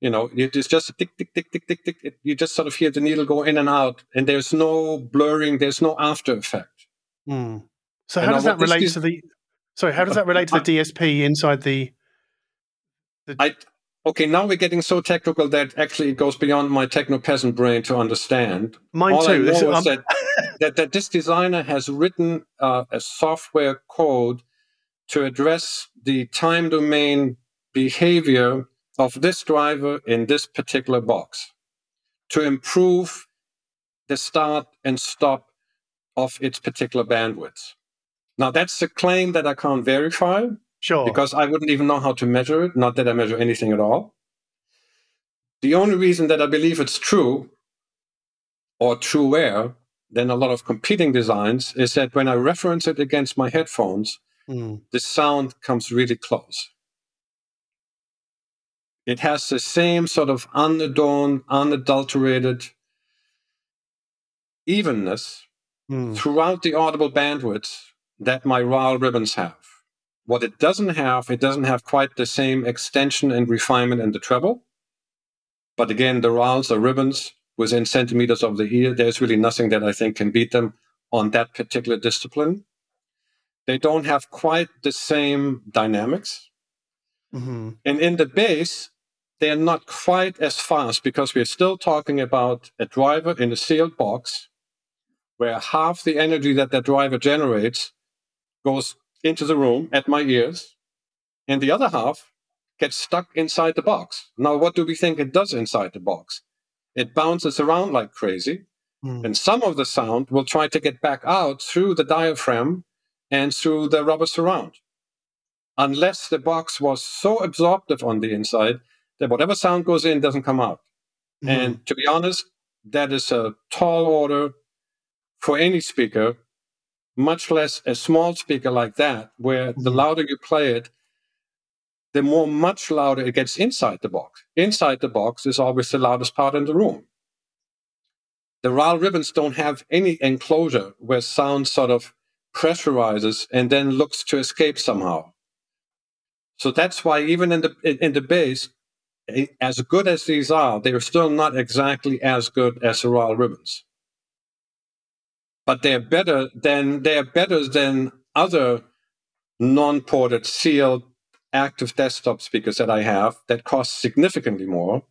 You know, it is just a tick, tick, tick, tick, tick, tick. It- You just sort of hear the needle go in and out, and there's no blurring, there's no after effect. Mm. So how now does that relate to the? Sorry, how does that relate to the DSP inside the? I okay, now we're getting so technical that actually it goes beyond my techno peasant brain to understand. Mine All too. This is- is um, that, that that this designer has written uh, a software code to address the time domain behavior of this driver in this particular box to improve the start and stop of its particular bandwidth. Now that's a claim that I can't verify sure. because I wouldn't even know how to measure it. Not that I measure anything at all. The only reason that I believe it's true or truer than a lot of competing designs is that when I reference it against my headphones, Mm. the sound comes really close. It has the same sort of unadorned, unadulterated evenness Mm. throughout the audible bandwidth that my RAAL ribbons have. What it doesn't have, it doesn't have quite the same extension and refinement in the treble. But again, the RAALs are ribbons within centimeters of the ear. There's really nothing that I think can beat them on that particular discipline. They don't have quite the same dynamics. Mhm. And in the bass, they're not quite as fast because we're still talking about a driver in a sealed box where half the energy that that driver generates goes into the room at my ears, and the other half gets stuck inside the box. Now, what do we think it does inside the box? It bounces around like crazy, Mm. and some of the sound will try to get back out through the diaphragm and through the rubber surround. Unless the box was so absorptive on the inside that whatever sound goes in doesn't come out. Mhm. And to be honest, that is a tall order for any speaker, much less a small speaker like that, where the Mhm. louder you play it, the more much louder it gets inside the box. Inside the box is always the loudest part in the room. The RAAL ribbons don't have any enclosure where sound sort of pressurizes and then looks to escape somehow. So that's why even in the in the bass, eh, as good as these are, they're still not exactly as good as the RAAL ribbons. But they're better than they're better than other non-ported sealed active desktop speakers that I have that cost significantly more.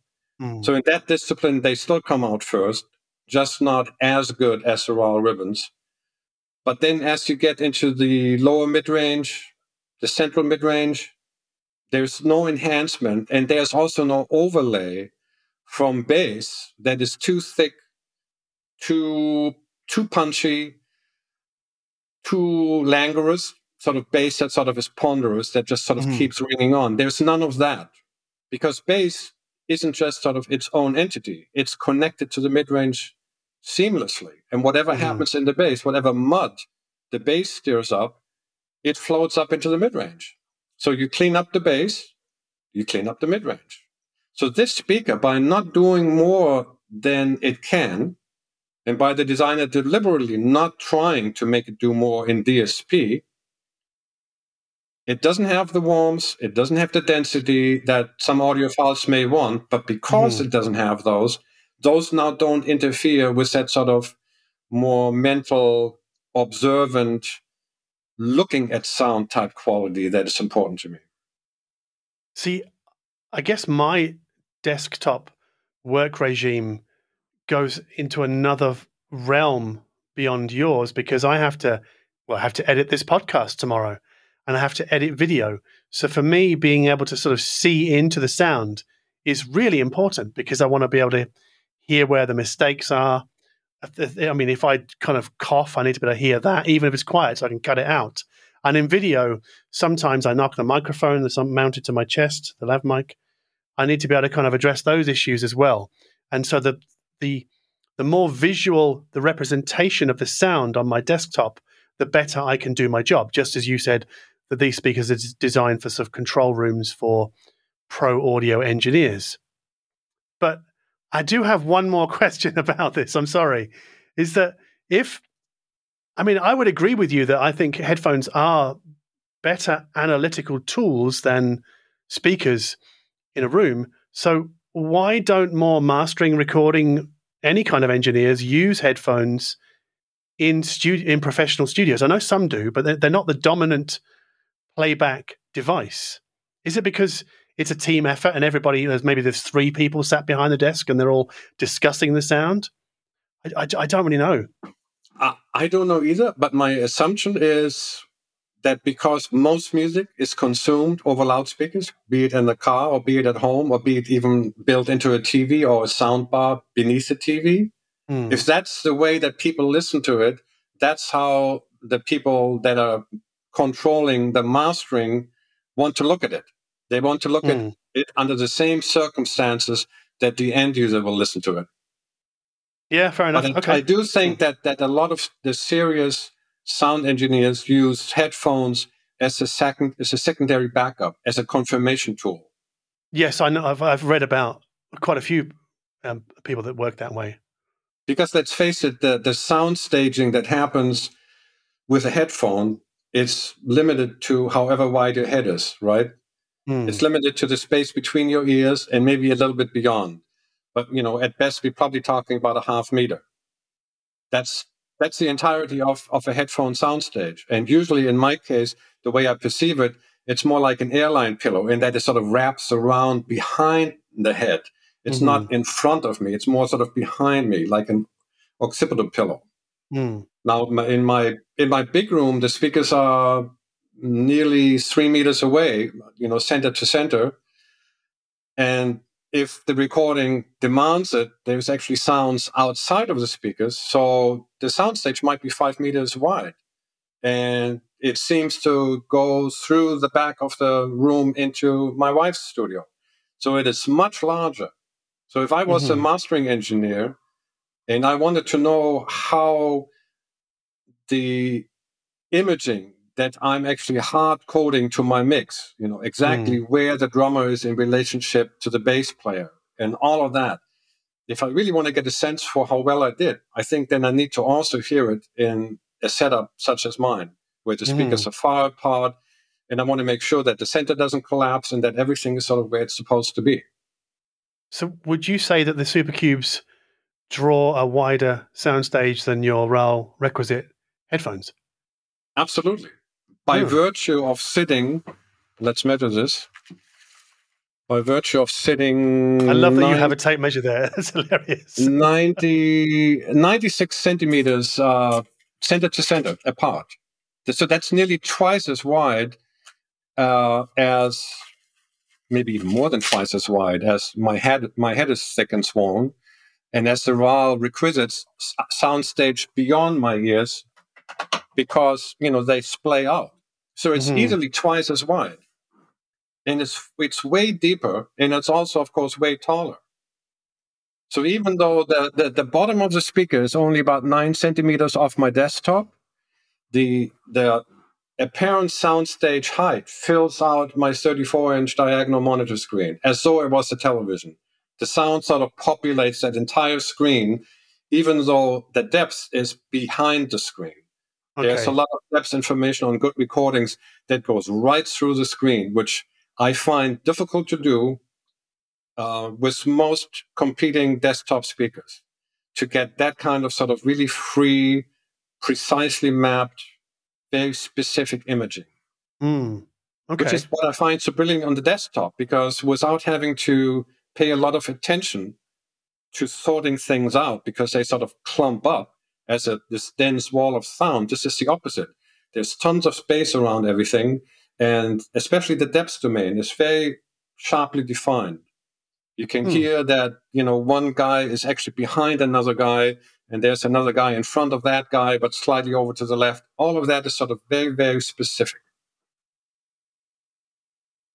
Mm. So in that discipline, they still come out first, just not as good as the RAAL ribbons. But then as you get into the lower mid-range, the central mid-range, there's no enhancement and there's also no overlay from bass that is too thick, too too punchy, too languorous, sort of bass that sort of is ponderous, that just sort of Mhm. keeps ringing on. There's none of that. Because bass isn't just sort of its own entity. It's connected to the mid-range seamlessly. And whatever Mhm. happens in the bass, whatever mud the bass stirs up, it floats up into the mid-range. So you clean up the bass, you clean up the mid-range. So this speaker, by not doing more than it can, and by the designer deliberately not trying to make it do more in DSP, It doesn't have the warmth, it doesn't have the density that some audiophiles may want, but because mm. it doesn't have those, those now don't interfere with that sort of more mental, observant, looking at sound type quality that is important to me. See, I guess my desktop work regime goes into another realm beyond yours because I have to, well, I have to edit this podcast tomorrow and I have to edit video. So for me, being able to sort of see into the sound is really important because I want to be able to hear where the mistakes are. I mean, if I kind of cough, I need to be able to hear that, even if it's quiet, so I can cut it out. And in video, sometimes I knock the microphone that's mounted to my chest, the lav mic. I need to be able to kind of address those issues as well. And so the the the more visual the representation of the sound on my desktop, the better I can do my job. Just as you said that these speakers are designed for sort of control rooms for pro audio engineers. But I do have one more question about this. I'm sorry. Is that if, I mean, I would agree with you that I think headphones are better analytical tools than speakers in a room. So why don't more mastering, recording, any kind of engineers use headphones in studio in professional studios? I know some do, but they're, they're not the dominant playback device. Is it because it's a team effort and everybody there's maybe there's three people sat behind the desk and they're all discussing the sound i, I, I don't really know I, I don't know either but my assumption is that because most music is consumed over loudspeakers be it in the car or be it at home or be it even built into a tv or a soundbar beneath the tv mm. if that's the way that people listen to it that's how the people that are controlling the mastering want to look at it they want to look mm. at hmm. it under the same circumstances that the end user will listen to it. Yeah, fair enough. But okay. I do think that that a lot of the serious sound engineers use headphones as a second as a secondary backup, as a confirmation tool. Yes, I know. I've I've read about quite a few um, people that work that way. Because let's face it, the the sound staging that happens with a headphone is limited to however wide your head is, right? Mm. It's limited to the space between your ears and maybe a little bit beyond. But you know, at best, we're probably talking about a half meter. That's that's the entirety of, of a headphone soundstage. And usually, in my case, the way I perceive it, it's more like an airline pillow in that it sort of wraps around behind the head. It's mm-hmm. not in front of me. It's more sort of behind me, like an occipital pillow. Mm. Now, in my in my big room, the speakers are nearly three meters away, you know, center to center. And if the recording demands it, there's actually sounds outside of the speakers. So the soundstage might be five meters wide. And it seems to go through the back of the room into my wife's studio. So it is much larger. So if I was mm-hmm. a mastering engineer and I wanted to know how the imaging that I'm actually hard coding to my mix, you know, exactly mm. where the drummer is in relationship to the bass player and all of that. If I really want to get a sense for how well I did, I think then I need to also hear it in a setup such as mine, where the speakers mm. are far apart. And I want to make sure that the center doesn't collapse and that everything is sort of where it's supposed to be. So, would you say that the Supercubes draw a wider soundstage than your RAAL requisite headphones? Absolutely by virtue of sitting, let's measure this. By virtue of sitting. I love that nine, you have a tape measure there. That's hilarious. 90, 96 centimeters uh, center to center apart. So that's nearly twice as wide uh, as, maybe even more than twice as wide as my head. My head is thick and swollen, and as the RAAL requisites soundstage beyond my ears, because you know they splay out. So it's mm-hmm. easily twice as wide. And it's it's way deeper and it's also of course way taller. So even though the, the, the bottom of the speaker is only about nine centimeters off my desktop, the the apparent soundstage height fills out my 34 inch diagonal monitor screen as though it was a television. The sound sort of populates that entire screen, even though the depth is behind the screen. Okay. There's a lot of depth information on good recordings that goes right through the screen, which I find difficult to do uh, with most competing desktop speakers to get that kind of sort of really free, precisely mapped, very specific imaging. Mm. Okay. Which is what I find so brilliant on the desktop because without having to pay a lot of attention to sorting things out because they sort of clump up as a this dense wall of sound. This is the opposite. There's tons of space around everything, and especially the depth domain is very sharply defined. You can hmm. hear that you know one guy is actually behind another guy, and there's another guy in front of that guy, but slightly over to the left. All of that is sort of very very specific.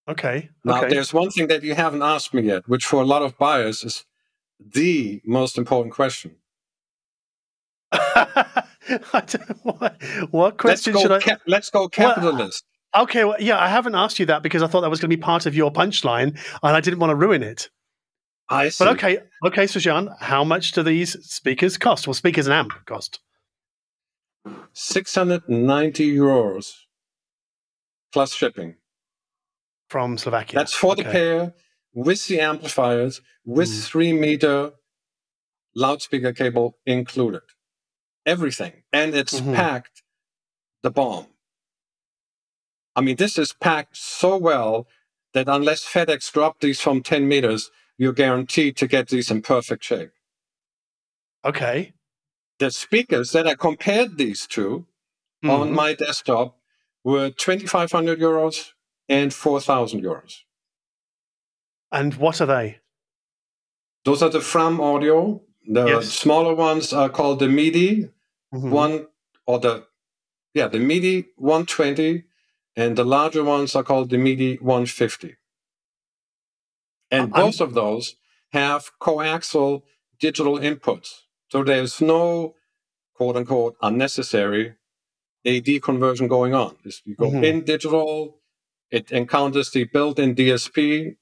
Okay. Now, okay. there's one thing that you haven't asked me yet, which for a lot of buyers is the most important question. what, what, question should I? Ca- let's go capitalist. Well, okay, well, yeah, I haven't asked you that because I thought that was going to be part of your punchline, and I didn't want to ruin it. I see. But okay, okay, so Jean, how much do these speakers cost? Well, speakers and amp cost. 690 euros plus shipping. From Slovakia. That's for okay. the pair with the amplifiers, with mm. three meter loudspeaker cable included everything, and it's mm-hmm. packed the bomb. I mean, this is packed so well that unless FedEx drop these from 10 meters, you're guaranteed to get these in perfect shape. Okay. The speakers that I compared these to mm-hmm. on my desktop were 2,500 euros and 4,000 euros. And what are they? Those are the Fram Audio. The yes. smaller ones are called the MIDI mm-hmm. one or the yeah the MIDI 120 and the larger ones are called the MIDI 150. And both of those have coaxial digital inputs. So there's no quote unquote unnecessary AD conversion going on. If you go mm-hmm. in digital, it encounters the built in DSP,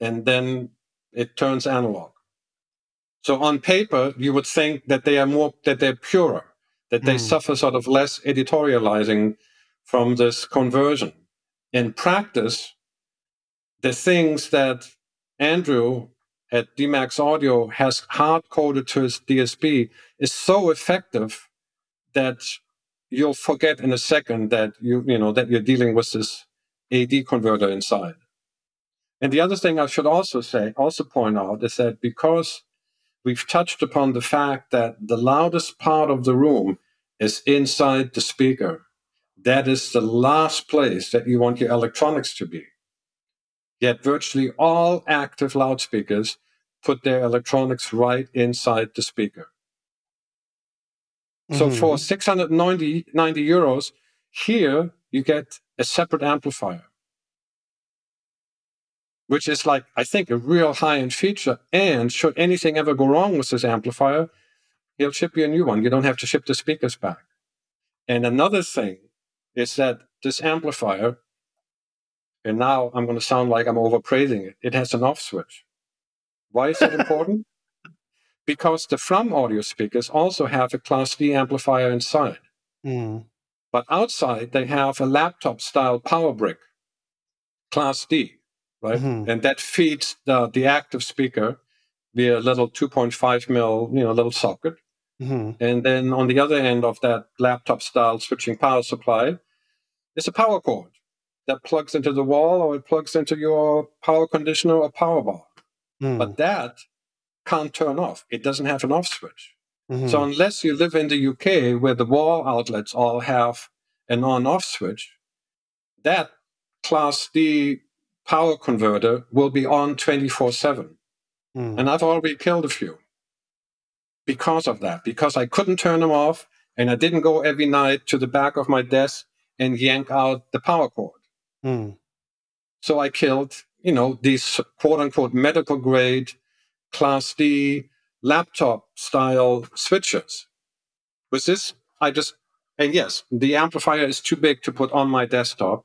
and then it turns analog. So on paper, you would think that they are more, that they're purer, that they mm. suffer sort of less editorializing from this conversion. In practice, the things that Andrew at DMAX Audio has hard coded to his DSP is so effective that you'll forget in a second that you you know that you're dealing with this AD converter inside. And the other thing I should also say, also point out, is that because we've touched upon the fact that the loudest part of the room is inside the speaker. That is the last place that you want your electronics to be. Yet virtually all active loudspeakers put their electronics right inside the speaker. Mm-hmm. So for 690 90 euros, here you get a separate amplifier which is like, I think, a real high end feature. And should anything ever go wrong with this amplifier, he'll ship you a new one. You don't have to ship the speakers back. And another thing is that this amplifier, and now I'm going to sound like I'm overpraising it, it has an off switch. Why is that important? because the Fram audio speakers also have a Class D amplifier inside. Mm. But outside, they have a laptop style power brick, Class D right? Mm-hmm. And that feeds the, the active speaker via a little 2.5 mil, you know, little socket. Mm-hmm. And then on the other end of that laptop style switching power supply is a power cord that plugs into the wall or it plugs into your power conditioner or power bar. Mm. But that can't turn off. It doesn't have an off switch. Mm-hmm. So unless you live in the UK where the wall outlets all have an on off switch, that class D power converter will be on 24 7. Mm. And I've already killed a few because of that, because I couldn't turn them off and I didn't go every night to the back of my desk and yank out the power cord. Mm. So I killed, you know, these quote unquote medical grade class D laptop style switches. With this, I just, and yes, the amplifier is too big to put on my desktop.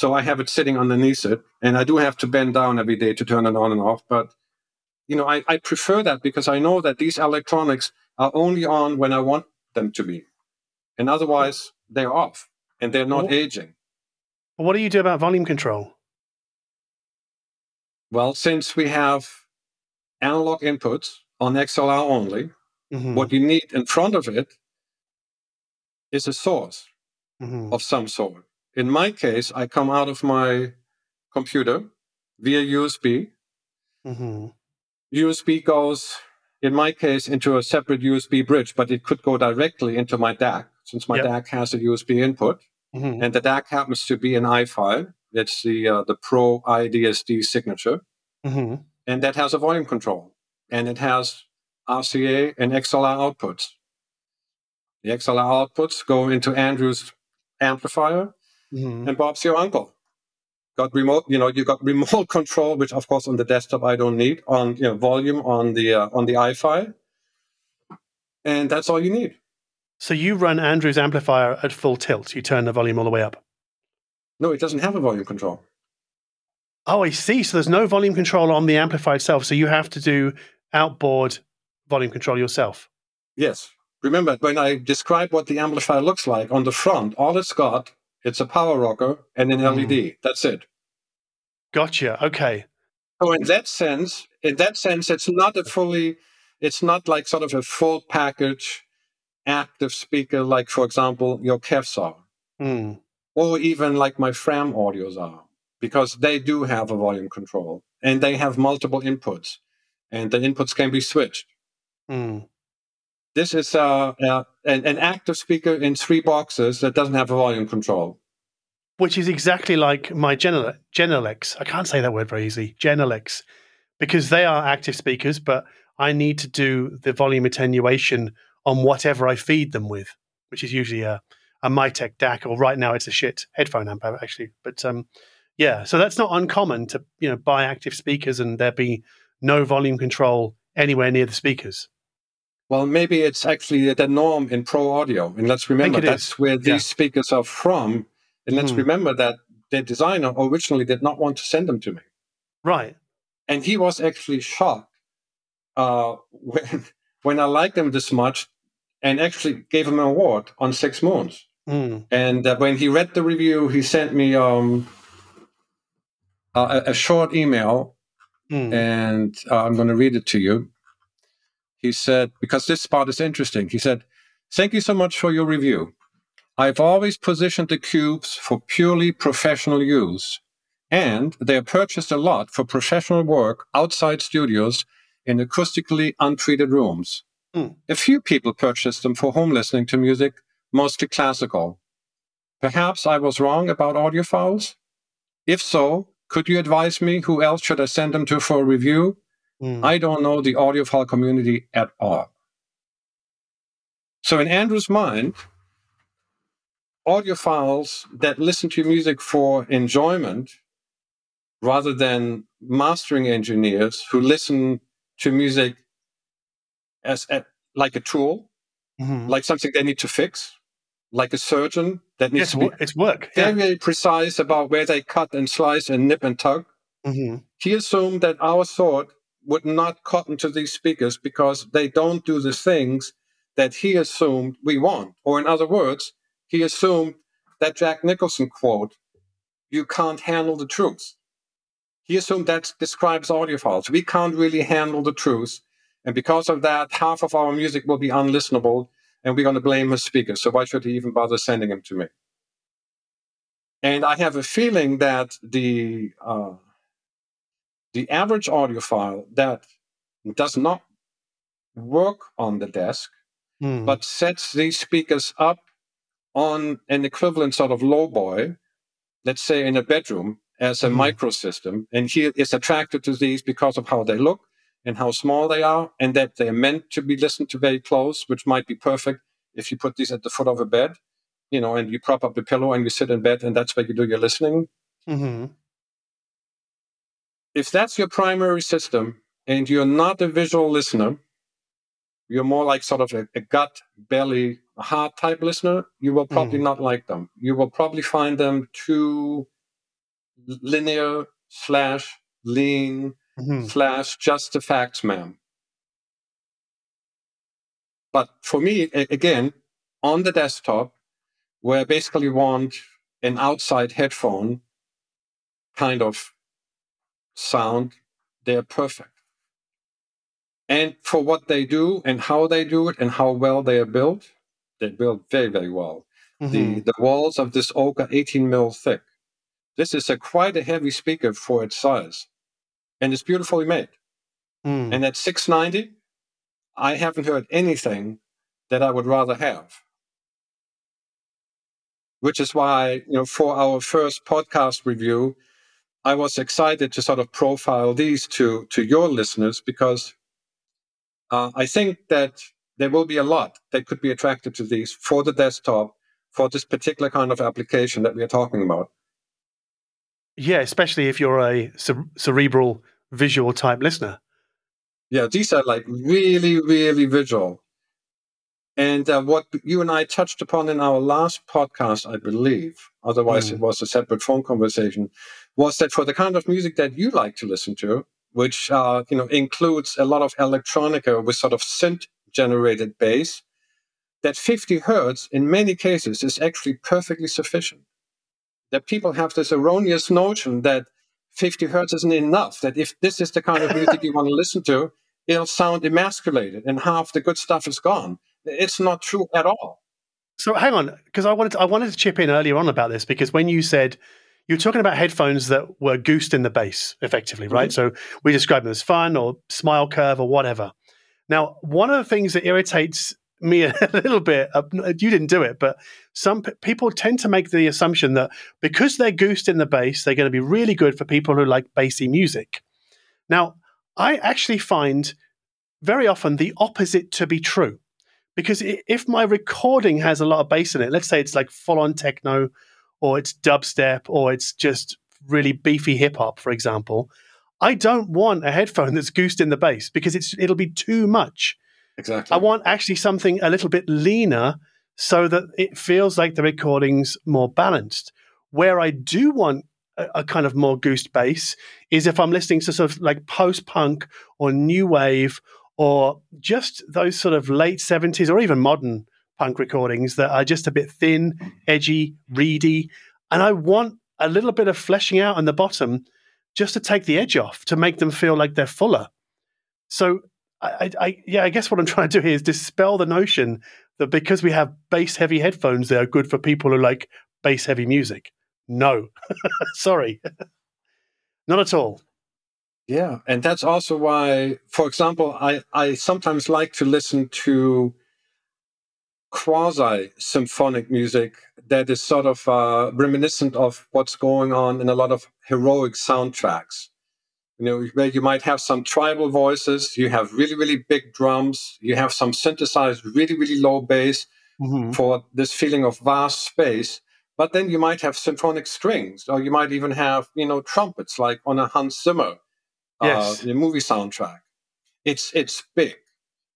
So I have it sitting underneath it, and I do have to bend down every day to turn it on and off. But you know, I, I prefer that because I know that these electronics are only on when I want them to be. and otherwise they're off and they're not What- aging. What do you do about volume control? Well, since we have analog inputs on XLR only, Mhm, what you need in front of it is a source mhm, of some sort. In my case, I come out of my computer via USB. mhm. USB goes, in my case, into a separate USB bridge, but it could go directly into my DAC since my Yep. DAC has a USB input. Mhm. And the DAC happens to be an iFi. It's the uh, the Pro IDSD signature, Mhm. and that has a volume control, and it has RCA and XLR outputs. The XLR outputs go into Andrew's amplifier, Mhm. and Bob's your uncle. Got remote, you know, you got remote control, which of course on the desktop I don't need. On you know, volume on the uh, on the iFi, and that's all you need. So you run Andrew's amplifier at full tilt. You turn the volume all the way up. No, it doesn't have a volume control. Oh, I see. So there's no volume control on the amplifier itself. So you have to do outboard volume control yourself. Yes. Remember, when I describe what the amplifier looks like on the front, all it's got, it's a power rocker and an LED. That's it. Gotcha. Okay. So in that sense, in that sense, it's not a fully, it's not like sort of a full package active speaker, like for example, your KEFs are, Hmm. or even like my Fram audios are, because they do have a volume control and they have multiple inputs, and the inputs can be switched. Hmm. This is uh, uh, an, an active speaker in three boxes that doesn't have a volume control. Which is exactly like my Genele- Genelecs. I can't say that word very easily. Genelecs. Because they are active speakers, but I need to do the volume attenuation on whatever I feed them with, which is usually a, a Mytek DAC, or right now it's a Schiit headphone amp, actually. But um, yeah, so that's not uncommon to you know buy active speakers and there be no volume control anywhere near the speakers. Well, maybe it's actually the norm in pro audio. And let's remember that's is. where these Yeah. speakers are from. And let's Mhm. remember that the designer originally did not want to send them to me. Right. And he was actually shocked uh, when, when I liked them this much and actually gave him an award on Six Moons. Mm. And uh, when he read the review, he sent me um, a, a short email Mm. and uh, I'm going to read it to you. He said, because this part is interesting, he said, Thank you so much for your review. I've always positioned the cubes for purely professional use, and they are purchased a lot for professional work outside studios in acoustically untreated rooms. Hmm. A few people purchase them for home listening to music, mostly classical. Perhaps I was wrong about audiophiles? If so, could you advise me who else should I send them to for a review? Mm. I don't know the audiophile community at all. So, in Andrew's mind, audiophiles that listen to music for enjoyment rather than mastering engineers who listen to music as like a tool, Mhm. like something they need to fix, like a surgeon that needs Yes, to be it's work. very, Yeah. very precise about where they cut and slice and nip and tug. Mhm. he assumed that our sort would not cotton to these speakers because they don't do the things that he assumed we want. Or, in other words, he assumed that Jack Nicholson quote, you can't handle the truth. He assumed that describes audiophiles. We can't really handle the truth. And because of that, half of our music will be unlistenable and we're going to blame his speaker. So why should he even bother sending him to me? And I have a feeling that the uh, the average audiophile that does not work on the desk, Mm. but sets these speakers up on an equivalent sort of lowboy, let's say in a bedroom as a Mhm. micro system, and he is attracted to these because of how they look and how small they are, and that they're meant to be listened to very close, which might be perfect if you put these at the foot of a bed, you know, and you prop up the pillow and you sit in bed, and that's where you do your listening. Mhm. If that's your primary system and you're not a visual listener, you're more like sort of a, a gut, belly, heart type listener, you will probably Mm. not like them. You will probably find them too linear slash lean Mhm. slash just the facts, ma'am. But for me, a- again, on the desktop where I basically want an outside headphone kind of sound, they're perfect. And for what they do and how they do it and how well they are built, they're built very, very well. Mm-hmm. The, the walls of this oak are 18 mil thick. This is a quite a heavy speaker for its size. And it's beautifully made. Mm. And at 690, I haven't heard anything that I would rather have. Which is why, you know, for our first podcast review, I was excited to sort of profile these to to your listeners because uh, I think that there will be a lot that could be attracted to these for the desktop for this particular kind of application that we are talking about. Yeah, especially if you're a cerebral visual type listener. Yeah, these are like really, really visual. And uh, what you and I touched upon in our last podcast, I believe, otherwise mm. it was a separate phone conversation, was that for the kind of music that you like to listen to, which uh, you know includes a lot of electronica with sort of synth generated bass, that 50 hertz in many cases is actually perfectly sufficient. That people have this erroneous notion that 50 hertz isn't enough, that if this is the kind of music you want to listen to, it'll sound emasculated and half the good stuff is gone. It's not true at all. So hang on, because I wanted to, I wanted to chip in earlier on about this because when you said you're talking about headphones that were goosed in the bass, effectively, right? Mm-hmm. So we describe them as fun or smile curve or whatever. Now, one of the things that irritates me a little bit, uh, you didn't do it, but some p- people tend to make the assumption that because they're goosed in the bass, they're going to be really good for people who like bassy music. Now, I actually find very often the opposite to be true. Because if my recording has a lot of bass in it, let's say it's like full on techno or it's dubstep or it's just really beefy hip hop, for example, I don't want a headphone that's goosed in the bass because it's it'll be too much. Exactly. I want actually something a little bit leaner so that it feels like the recording's more balanced. Where I do want a, a kind of more goosed bass is if I'm listening to sort of like post punk or new wave or just those sort of late 70s or even modern punk recordings that are just a bit thin, edgy, reedy. And I want a little bit of fleshing out on the bottom just to take the edge off, to make them feel like they're fuller. So, I, I, yeah, I guess what I'm trying to do here is dispel the notion that because we have bass heavy headphones, they are good for people who like bass heavy music. No, sorry, not at all. Yeah, and that's also why, for example, I, I sometimes like to listen to quasi symphonic music that is sort of uh, reminiscent of what's going on in a lot of heroic soundtracks. You know, where you might have some tribal voices, you have really, really big drums, you have some synthesized, really, really low bass mm-hmm. for this feeling of vast space. But then you might have symphonic strings, or you might even have, you know, trumpets like on a Hans Zimmer yes. uh, the movie soundtrack. It's it's big,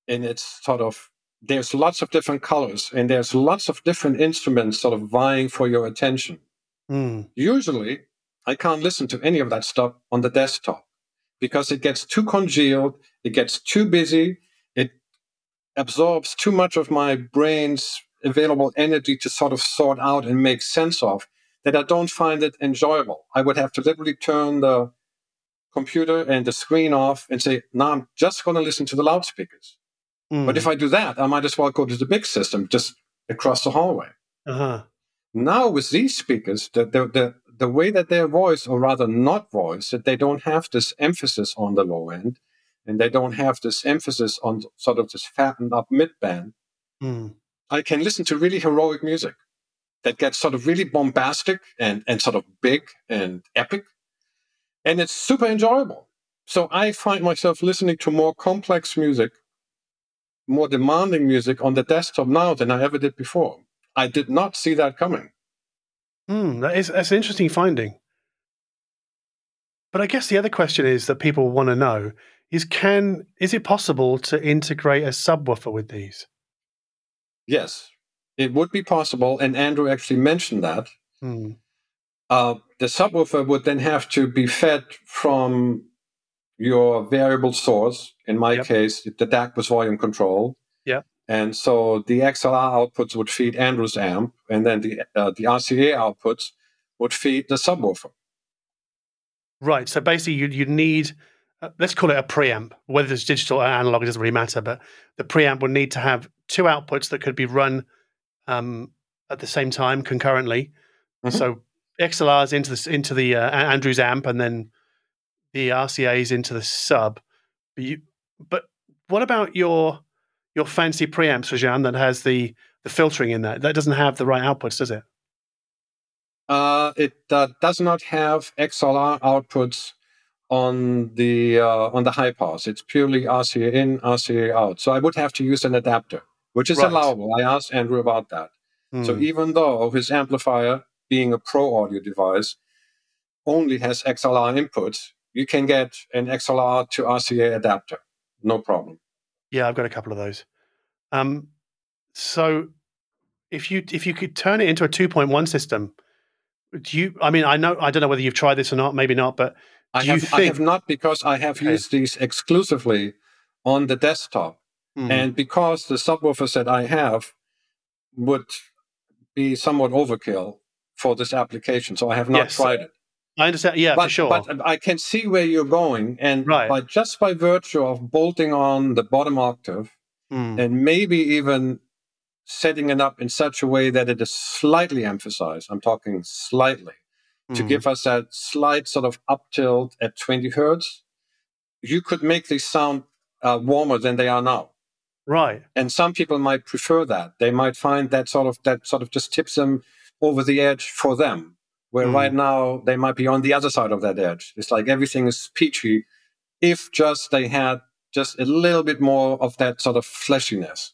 and it's sort of there's lots of different colors, and there's lots of different instruments sort of vying for your attention. Mm. Usually, I can't listen to any of that stuff on the desktop because it gets too congealed, it gets too busy, it absorbs too much of my brain's available energy to sort of sort out and make sense of that I don't find it enjoyable. I would have to literally turn the computer and the screen off and say, now I'm just going to listen to the loudspeakers. Mm. But if I do that, I might as well go to the big system just across the hallway. Uh-huh. Now with these speakers, the, the, the, the way that their voice, or rather not voice, that they don't have this emphasis on the low end, and they don't have this emphasis on sort of this fattened up mid band. Mm. I can listen to really heroic music that gets sort of really bombastic and, and sort of big and epic and it's super enjoyable. So I find myself listening to more complex music, more demanding music on the desktop now than I ever did before. I did not see that coming. Hmm, that is that's an interesting finding. But I guess the other question is that people want to know is can is it possible to integrate a subwoofer with these? Yes, it would be possible, and Andrew actually mentioned that. Hmm. Uh, the subwoofer would then have to be fed from your variable source. In my yep. case, the DAC was volume control. Yeah. And so the XLR outputs would feed Andrew's amp, and then the uh, the RCA outputs would feed the subwoofer. Right. So basically, you you need uh, let's call it a preamp. Whether it's digital or analog, it doesn't really matter. But the preamp would need to have two outputs that could be run um, at the same time concurrently. Mm-hmm. So XLRs into the into the uh, Andrews amp, and then the RCA's into the sub. But, you, but what about your your fancy preamps, Srajan, that has the the filtering in that? That doesn't have the right outputs, does it? Uh, it uh, does not have XLR outputs on the uh, on the high pass. It's purely RCA in, RCA out. So I would have to use an adapter, which is right. allowable. I asked Andrew about that. Mm. So hmm. even though his amplifier, being a pro audio device, only has XLR inputs, you can get an XLR to RCA adapter, no problem. Yeah, I've got a couple of those. Um, so if you if you could turn it into a 2.1 system, do you? I mean, I know I don't know whether you've tried this or not. Maybe not, but I have, think... I have not because I have okay. used these exclusively on the desktop, mm. and because the subwoofers that I have would be somewhat overkill for this application, so I have not yes. tried it. I understand. Yeah, but, for sure. But I can see where you're going, and right. by just by virtue of bolting on the bottom octave, mm. and maybe even setting it up in such a way that it is slightly emphasized. I'm talking slightly mm. to hmm. give us that slight sort of up tilt at 20 hertz. You could make these sound uh, warmer than they are now. Right. And some people might prefer that. They might find that sort of that sort of just tips them over the edge for them where mm. right now they might be on the other side of that edge. It's like everything is peachy if just they had just a little bit more of that sort of fleshiness.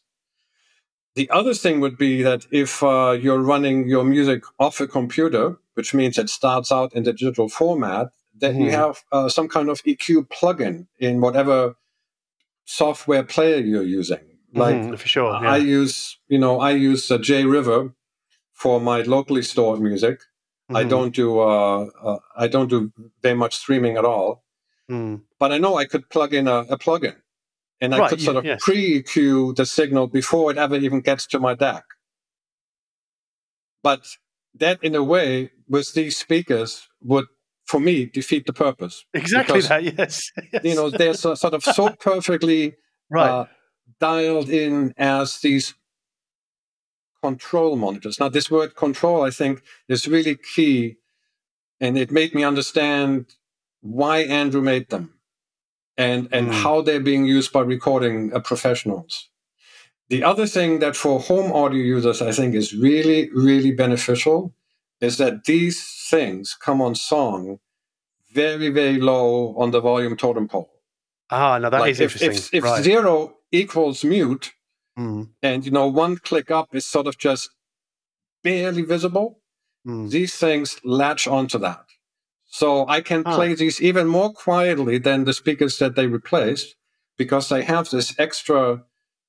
The other thing would be that if uh, you're running your music off a computer, which means it starts out in the digital format, then mm. you mm-hmm. have uh, some kind of EQ plugin in whatever software player you're using. Like mm, for sure, yeah. I use, you know, I use uh, JRiver for my locally stored music, Mm-hmm. I don't do uh, uh, I don't do very much streaming at all. Mm. But I know I could plug in a, a plugin, and I right, could sort of yes. pre-EQ the signal before it ever even gets to my DAC. But that, in a way, with these speakers, would for me defeat the purpose. Exactly because, that. Yes. yes. You know, they're so, sort of so perfectly right. uh, dialed in as these control monitors. Now, this word control, I think, is really key. And it made me understand why Andrew made them and, and mm. how they're being used by recording uh, professionals. The other thing that for home audio users, I think is really, really beneficial is that these things come on song very, very low on the volume totem pole. Ah, now that like is if, interesting. If, if right. zero equals mute, Mm. And, you know, one click up is sort of just barely visible. Mm. These things latch onto that. So I can ah. play these even more quietly than the speakers that they replaced because they have this extra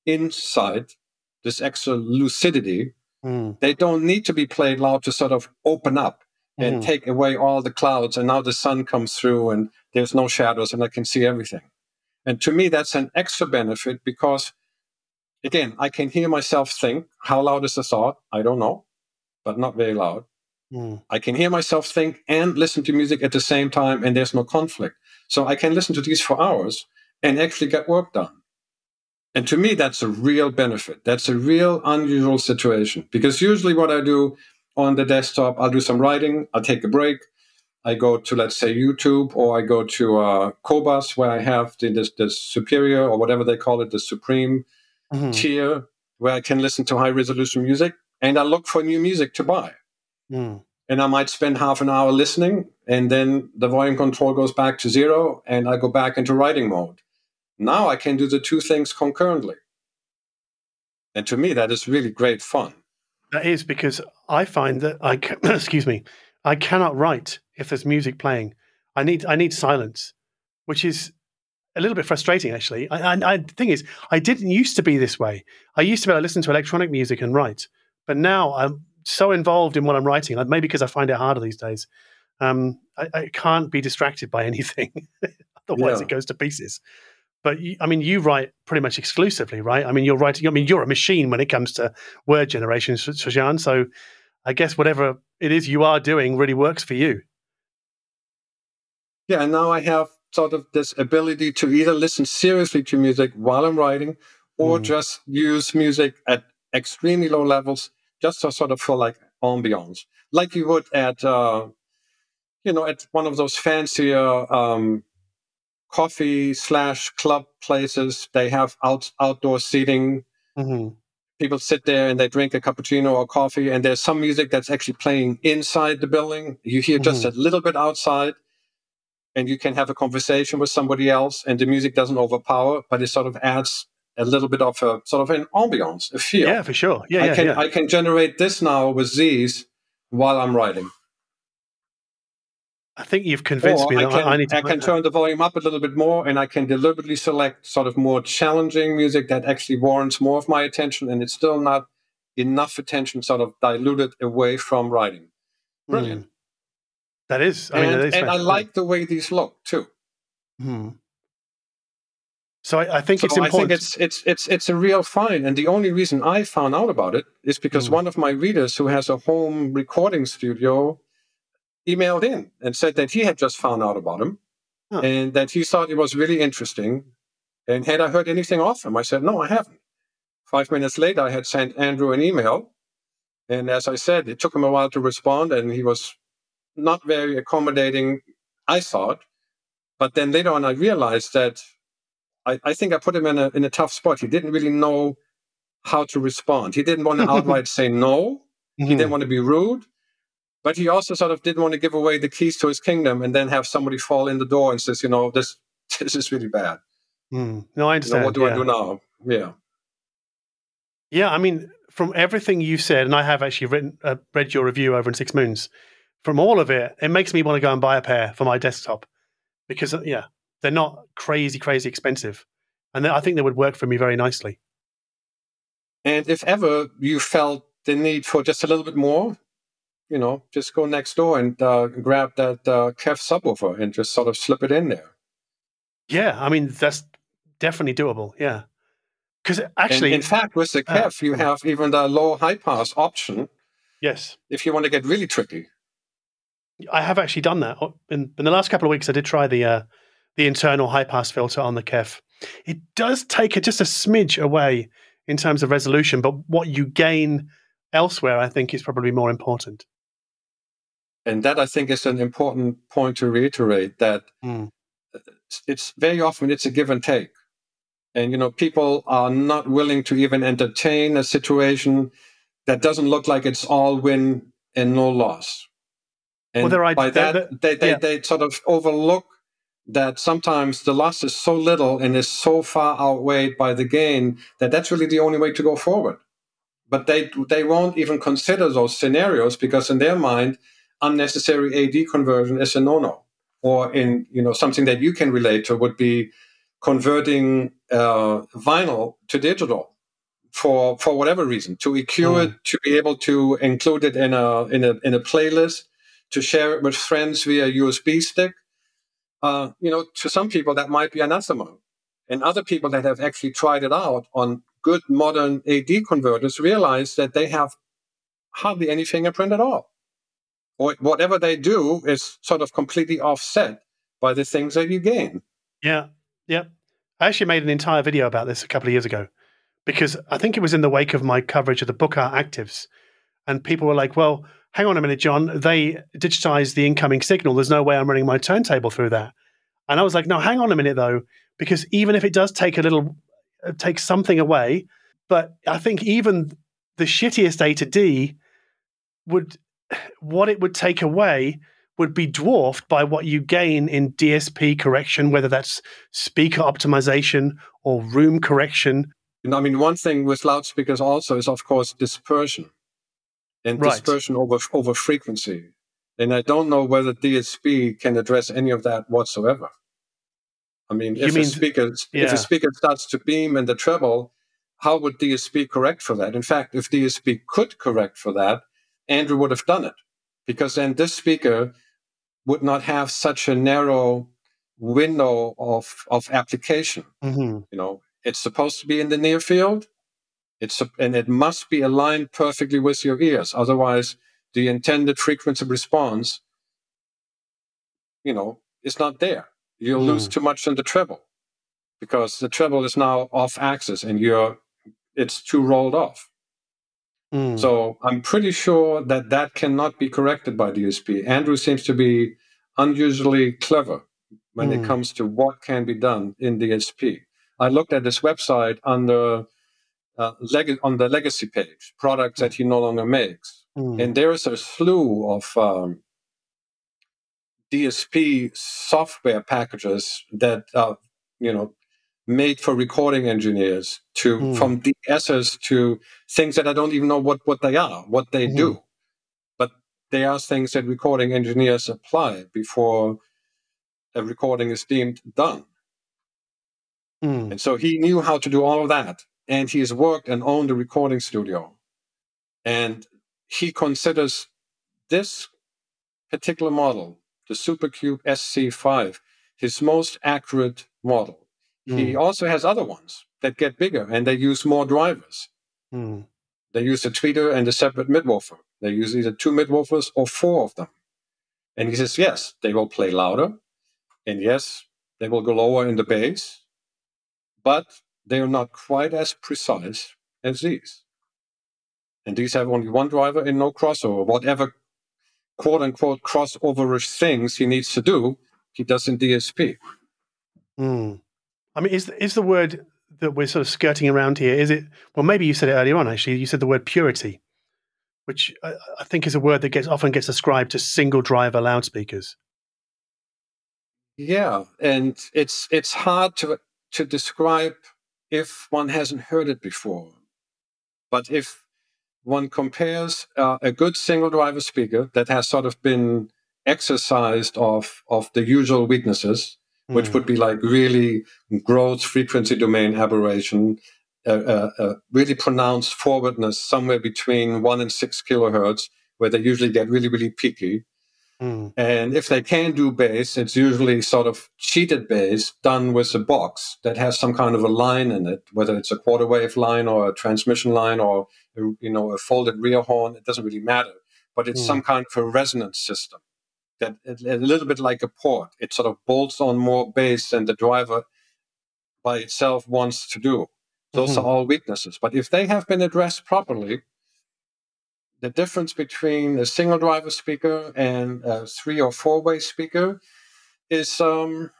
insight, this extra lucidity. Mm. They don't need to be played loud to sort of open up and mm. take away all the clouds. And now the sun comes through and there's no shadows and I can see everything. And to me, that's an extra benefit because again, I can hear myself think. How loud is the thought? I don't know, but not very loud. Mm. I can hear myself think and listen to music at the same time, and there's no conflict. So I can listen to these for hours and actually get work done. And to me, that's a real benefit. That's a real unusual situation because usually what I do on the desktop, I'll do some writing, I'll take a break, I go to, let's say, YouTube, or I go to uh, Qobuz, where I have the, the, the superior or whatever they call it, the supreme mm-hmm. tier where I can listen to high resolution music and I look for new music to buy. Mm. And I might spend half an hour listening and then the volume control goes back to zero and I go back into writing mode. Now I can do the two things concurrently. And to me, that is really great fun. That is because I find that I can, excuse me, I cannot write if there's music playing. I need I need silence, which is a little bit frustrating actually. I, I, I, the thing is, I didn't used to be this way. I used to be able to listen to electronic music and write, but now I'm so involved in what I'm writing. Maybe because I find it harder these days. Um, I, I, can't be distracted by anything, otherwise yeah. it goes to pieces. but you, I mean, you write pretty much exclusively, right? I mean, you're writing. I mean, you're a machine when it comes to word generation, Srajan. So, I guess whatever it is you are doing really works for you. Yeah, and now I have sort of this ability to either listen seriously to music while I'm writing, or mm. just use music at extremely low levels, just to sort of feel like ambiance, like you would at, uh, you know, at one of those fancier um, coffee slash club places. They have out outdoor seating. Mm-hmm. People sit there and they drink a cappuccino or coffee, and there's some music that's actually playing inside the building. You hear mm-hmm. just a little bit outside, and you can have a conversation with somebody else, and the music doesn't overpower, but it sort of adds a little bit of a sort of an ambiance, a feel. Yeah, for sure. Yeah, I yeah, can yeah. I can generate this now with these while I'm writing. I think you've convinced or me I can, I need to. I can turn the volume up a little bit more, and I can deliberately select sort of more challenging music that actually warrants more of my attention, and it's still not enough attention sort of diluted away from writing. Brilliant. Mm. That is. I and, mean, that is and I like the way these look too. Hmm. So I, I think so it's important. I think it's it's it's it's a real find, and the only reason I found out about it is because mm. one of my readers, who has a home recording studio, emailed in and said that he had just found out about him, huh. and that he thought it was really interesting. And had I heard anything of him? I said, no, I haven't. Five minutes later, I had sent Andrew an email, and as I said, it took him a while to respond, and he was not very accommodating. I thought, but then later on, I realized that I, I think I put him in a in a tough spot. He didn't really know how to respond. He didn't want to outright say no. He didn't mm-hmm. want to be rude, but he also sort of didn't want to give away the keys to his kingdom and then have somebody fall in the door and says, you know, this this is really bad. Mm. No, I understand. You know, what do yeah. I do now? Yeah. Yeah, I mean, from everything you said, and I have actually written uh, read your review over in Six Moons. From all of it, it makes me want to go and buy a pair for my desktop because, uh, yeah, they're not crazy, crazy expensive. And I think they would work for me very nicely. And if ever you felt the need for just a little bit more, you know, just go next door and uh, grab that uh, KEF subwoofer and just sort of slip it in there. Yeah, I mean that's definitely doable. Yeah, because actually, and in fact, with the KEF, uh, you have even the low high pass option. Yes, if you want to get really tricky. I have actually done that in, in the last couple of weeks. I did try the uh, the internal high pass filter on the KEF. It does take a, just a smidge away in terms of resolution, but what you gain elsewhere, I think, is probably more important. And that I think is an important point to reiterate that mm. it's very often it's a give and take. And you know, people are not willing to even entertain a situation that doesn't look like it's all win and no loss. And well, by that, they, they, yeah. they sort of overlook that sometimes the loss is so little and is so far outweighed by the gain that that's really the only way to go forward. But they they won't even consider those scenarios because in their mind, unnecessary AD conversion is a no-no. Or in you know something that you can relate to would be converting uh, vinyl to digital for for whatever reason to EQ mm. it, to be able to include it in a in a in a playlist, to share it with friends via USB stick uh, you know, to some people that might be anathema. And other people that have actually tried it out on good modern AD converters realize that they have hardly any fingerprint at all. Or whatever they do is sort of completely offset by the things that you gain. Yeah. Yeah. I actually made an entire video about this a couple of years ago because I think it was in the wake of my coverage of the Buchardt Actives. And people were like, well, hang on a minute, John, they digitized the incoming signal. There's no way I'm running my turntable through that. And I was like, no, hang on a minute though, because even if it does take a little, uh, take something away, but I think even the shittiest A to D would, what it would take away would be dwarfed by what you gain in DSP correction, whether that's speaker optimization or room correction. And I mean, one thing with loudspeakers also is, of course, dispersion and right. dispersion over over frequency. And I don't know whether DSP can address any of that whatsoever. I mean, if mean, a speaker yeah. if a speaker starts to beam in the treble, how would DSP correct for that? In fact, if DSP could correct for that, Andrew would have done it, because then this speaker would not have such a narrow window of of application. Mm-hmm. You know, it's supposed to be in the near field. It's and it must be aligned perfectly with your ears. Otherwise, the intended frequency response, you know, is not there. You'll lose Mm. too much in the treble because the treble is now off axis and you're it's too rolled off. Mm. So I'm pretty sure that that cannot be corrected by DSP. Andrew seems to be unusually clever when it Mm. comes to what can be done in DSP. I looked at this website under uh, leg- on the legacy page, products that he no longer makes, Mm. and there is a slew of um, DSP software packages that are, you know, made for recording engineers to Mm. from DSs to things that I don't even know what what they are, what they Mhm. do, but they are things that recording engineers apply before a recording is deemed done. Mm. And so he knew how to do all of that. And he's worked and owned a recording studio. And he considers this particular model, the Supercube SC5, his most accurate model. He Mm. also has other ones that get bigger and they use more drivers. Mm. They use a tweeter and a separate midwoofer. They use either two midwoofers or four of them. And he says, yes, they will play louder. And yes, they will go lower in the bass. But they are not quite as precise as these. And these have only one driver and no crossover. Whatever quote unquote crossoverish things he needs to do, he does in DSP. Mm. I mean, is is the word that we're sort of skirting around here? Is it? Well, maybe you said it earlier on. Actually, you said the word purity, which I, I think is a word that gets often gets ascribed to single driver loudspeakers. Yeah, and it's it's hard to to describe if one hasn't heard it before. But if one compares uh, a good single driver speaker that has sort of been exercised of of the usual weaknesses, which Mm. would be like really gross frequency domain aberration, a, a, a really pronounced forwardness somewhere between one and six kilohertz, where they usually get really really peaky. Mm. And if they can do bass, it's usually sort of cheated bass done with a box that has some kind of a line in it, whether it's a quarter wave line or a transmission line or you know a folded rear horn. It doesn't really matter, but it's Hmm. some kind of a resonance system that a little bit like a port. It sort of bolts on more bass than the driver by itself wants to do. Those Mhm. are all weaknesses. But if they have been addressed properly, the difference between a single driver speaker and a three or four way speaker is, um,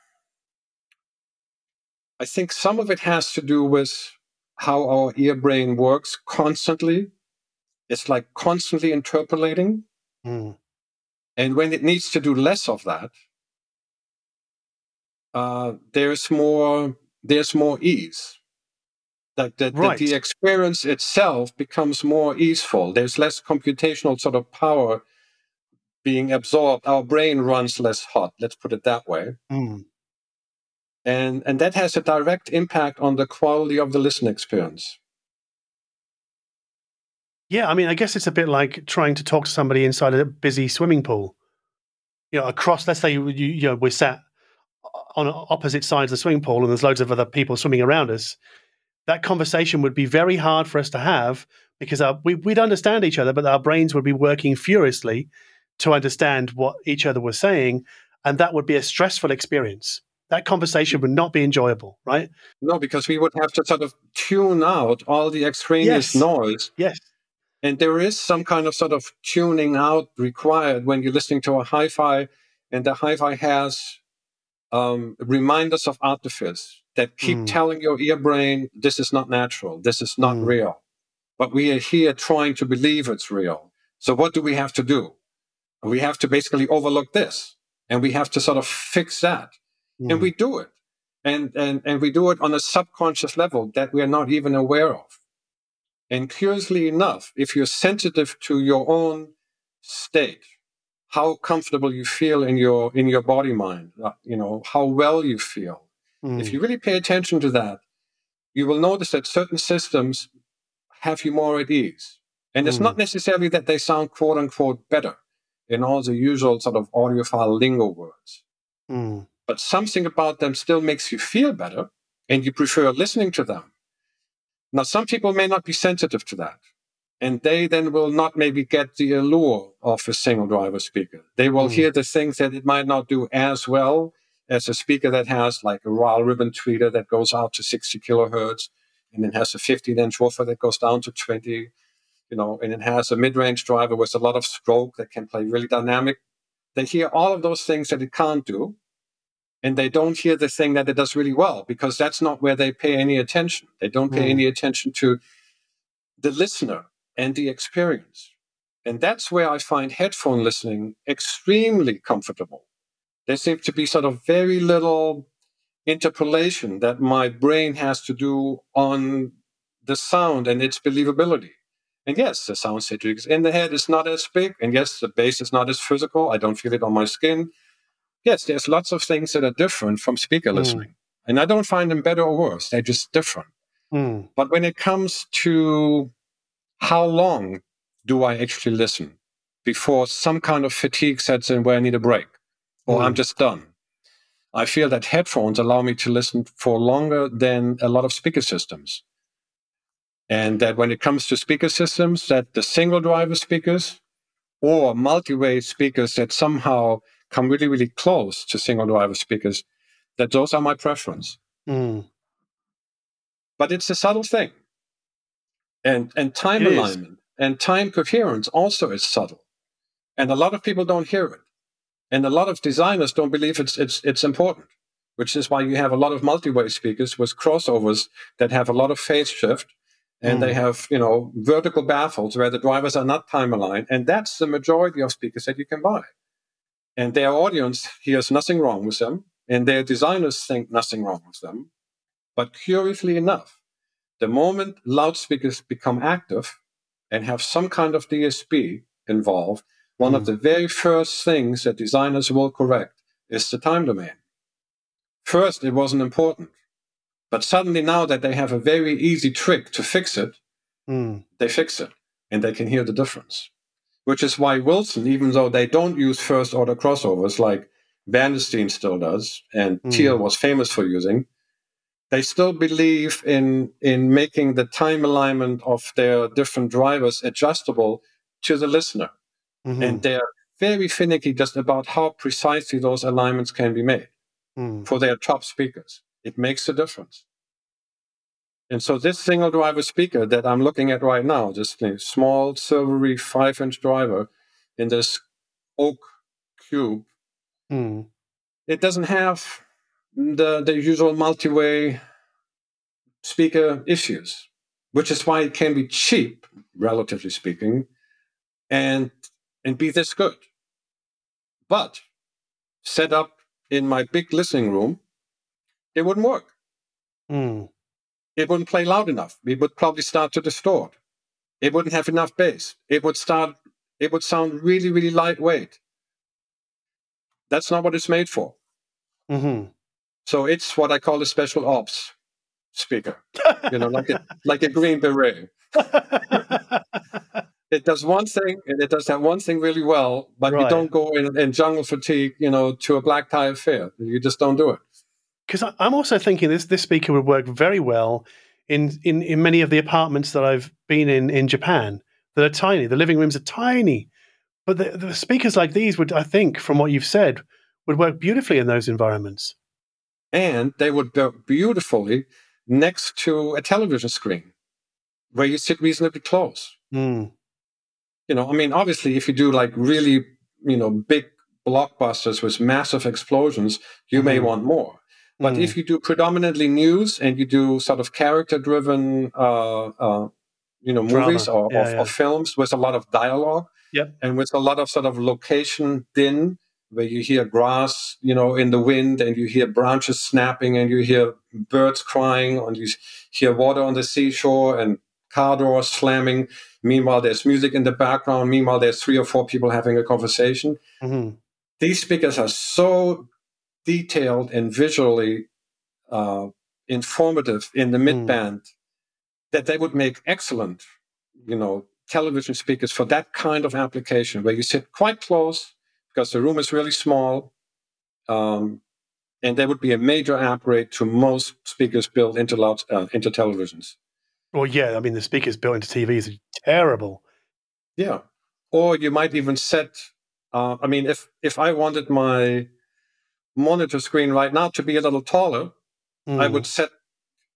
I think some of it has to do with how our ear brain works constantly. It's like constantly interpolating. Mm. And when it needs to do less of that, uh, there's more there's more ease. Like the, the, Right. the experience itself becomes more easeful. There's less computational sort of power being absorbed. Our brain runs less hot. Let's put it that way. Mm. And and that has a direct impact on the quality of the listen experience. Yeah, I mean, I guess it's a bit like trying to talk to somebody inside a busy swimming pool. You know, across. Let's say you, you, you know we're sat on opposite sides of the swimming pool, and there's loads of other people swimming around us. That conversation would be very hard for us to have because our, we, we'd understand each other, but our brains would be working furiously to understand what each other was saying, and that would be a stressful experience. That conversation would not be enjoyable, right? No, because we would have to sort of tune out all the extraneous Yes. noise Yes. And there is some kind of sort of tuning out required when you're listening to a hi fi, and the hi fi has um, reminders of artifice that keep Mm. telling your ear brain, this is not natural, this is not Mm. real. But we are here trying to believe it's real. So, what do we have to do? We have to basically overlook this, and we have to sort of fix that. And Mm. we do it. And, and, and we do it on a subconscious level that we are not even aware of. And curiously enough, if you're sensitive to your own state, how comfortable you feel in your in your body mind, uh, you know, how well you feel. Mm. If you really pay attention to that, you will notice that certain systems have you more at ease. And it's Mm. not necessarily that they sound quote unquote better in all the usual sort of audiophile lingo words. Mm. but something about them still makes you feel better and you prefer listening to them. Now, some people may not be sensitive to that. And they then will not maybe get the allure of a single driver speaker. They will mm. hear the things that it might not do as well as a speaker that has like a royal ribbon tweeter that goes out to 60 kilohertz and then has a 15 inch woofer that goes down to 20, you know, and it has a mid range driver with a lot of stroke that can play really dynamic. They hear all of those things that it can't do and they don't hear the thing that it does really well because that's not where they pay any attention. They don't pay mm. any attention to the listener and the experience. And that's where I find headphone listening extremely comfortable. There seems to be sort of very little interpolation that my brain has to do on the sound and its believability. And yes, the sound citrix in the head is not as big. And yes, the bass is not as physical. I don't feel it on my skin yes, there's lots of things that are different from speaker mm. listening. And I don't find them better or worse. They're just different. Mm. But when it comes to how long do I actually listen before some kind of fatigue sets in where I need a break or mm. I'm just done? I feel that headphones allow me to listen for longer than a lot of speaker systems. And that when it comes to speaker systems, that the single driver speakers or multi-way speakers that somehow come really, really close to single driver speakers, that those are my preference. Mm. But it's a subtle thing. And and time it alignment is. and time coherence also is subtle. And a lot of people don't hear it. And a lot of designers don't believe it's it's it's important, which is why you have a lot of multi-way speakers with crossovers that have a lot of phase shift and mm. they have you know vertical baffles where the drivers are not time aligned and that's the majority of speakers that you can buy and their audience hears nothing wrong with them, and their designers think nothing wrong with them. But curiously enough, the moment loudspeakers become active and have some kind of DSP involved, one mm. of hmm. the very first things that designers will correct is the time domain. First, it wasn't important. But suddenly, now that they have a very easy trick to fix it, mm. they fix it and they can hear the difference which is why Wilson, even though they don't use first order crossovers like Steen still does, and mm. Thiel was famous for using, they still believe in in making the time alignment of their different drivers adjustable to the listener. Mm-hmm. And they're very finicky just about how precisely those alignments can be made mm. for their top speakers. It makes a difference. And so this single driver speaker that I'm looking at right now, this small silvery five inch driver in this oak cube, mm. it doesn't have the, the usual multi-way speaker issues, which is why it can be cheap, relatively speaking, and and be this good. But set up in my big listening room, it wouldn't work. Mm it wouldn't play loud enough. It would probably start to distort. It wouldn't have enough bass. It would start, it would sound really, really lightweight. That's not what it's made for. Mm-hmm. So it's what I call a special ops speaker, you know, like a, like a green beret. it does one thing and it does that one thing really well, but right. you don't go in, in jungle fatigue, you know, to a black tie affair. You just don't do it because I'm also thinking this this speaker would work very well in, in in many of the apartments that I've been in in Japan that are tiny. The living rooms are tiny, but the, the speakers like these would, I think, from what you've said, would work beautifully in those environments. And they would work beautifully next to a television screen where you sit reasonably close. Mm. You know, I mean, obviously, if you do like really, you know, big blockbusters with massive explosions, you mm-hmm. may want more. But mm. if you do predominantly news and you do sort of character-driven, uh, uh, you know, movies or, yeah, or, yeah. or, films with a lot of dialogue, yep. and with a lot of sort of location din, where you hear grass, you know, in the wind, and you hear branches snapping, and you hear birds crying, and you hear water on the seashore, and car doors slamming. Meanwhile, there's music in the background. Meanwhile, there's three or four people having a conversation. Mm-hmm. These speakers are so detailed and visually uh, informative in the mid band mm. that they would make excellent, you know, television speakers for that kind of application where you sit quite close because the room is really small. Um, and that would be a major upgrade to most speakers built into loud uh, into televisions. Well, yeah, I mean the speakers built into TVs are terrible. Yeah, or you might even set. Uh, I mean, if if I wanted my monitor screen right now to be a little taller, mm. I would set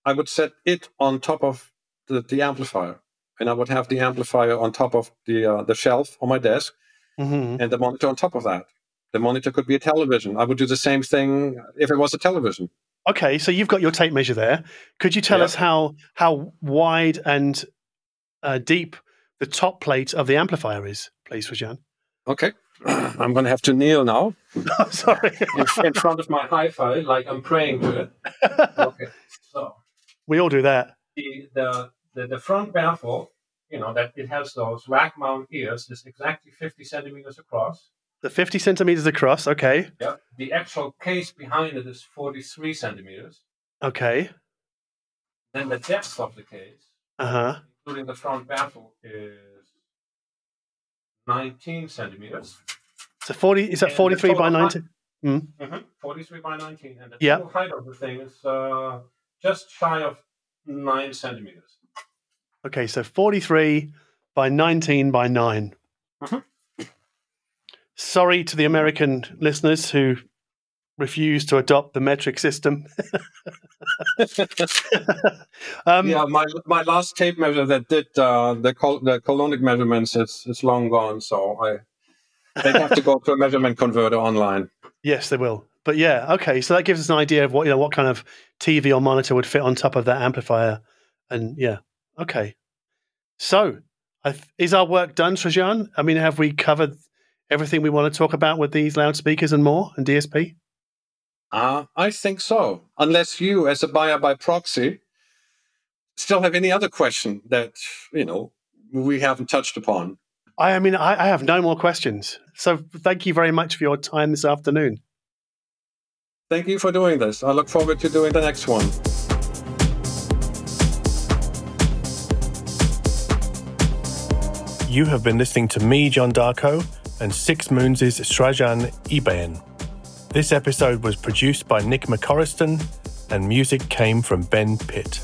I would set it on top of the, the amplifier, and I would have the amplifier on top of the uh, the shelf on my desk, mm-hmm. and the monitor on top of that. The monitor could be a television. I would do the same thing if it was a television. Okay, so you've got your tape measure there. Could you tell yeah. us how how wide and uh, deep the top plate of the amplifier is, please, Srajan? Okay, I'm going to have to kneel now. oh, sorry, in, in, front of my hi-fi, like I'm praying to it. Okay, so we all do that. The the the, the front baffle, you know, that it has those rack mount ears, is exactly 50 centimeters across. The 50 centimeters across, okay. Yeah. The actual case behind it is 43 centimeters. Okay. Then the depth of the case, uh-huh. Including the front baffle, is 19 centimeters. So 40 is that 43 by 19? Mm. Mm-hmm, 43 by 19. And the total height of the thing is uh, just shy of 9 centimeters. Okay, so 43 by 19 by 9. Mm-hmm. Sorry to the American listeners who refuse to adopt the metric system. um, yeah, my my last tape measure that did uh, the col- the colonic measurements is it's long gone, so I they have to go to a measurement converter online. Yes, they will. But yeah, okay. So that gives us an idea of what you know what kind of TV or monitor would fit on top of that amplifier, and yeah, okay. So, is our work done, Srajan? I mean, have we covered everything we want to talk about with these loudspeakers and more and DSP? Uh, I think so. Unless you, as a buyer by proxy, still have any other question that, you know, we haven't touched upon. I, I mean, I, I have no more questions. So thank you very much for your time this afternoon. Thank you for doing this. I look forward to doing the next one. You have been listening to me, John Darko and Six Moons' Srajan Ebaen. This episode was produced by Nick McCorriston, and music came from Ben Pitt.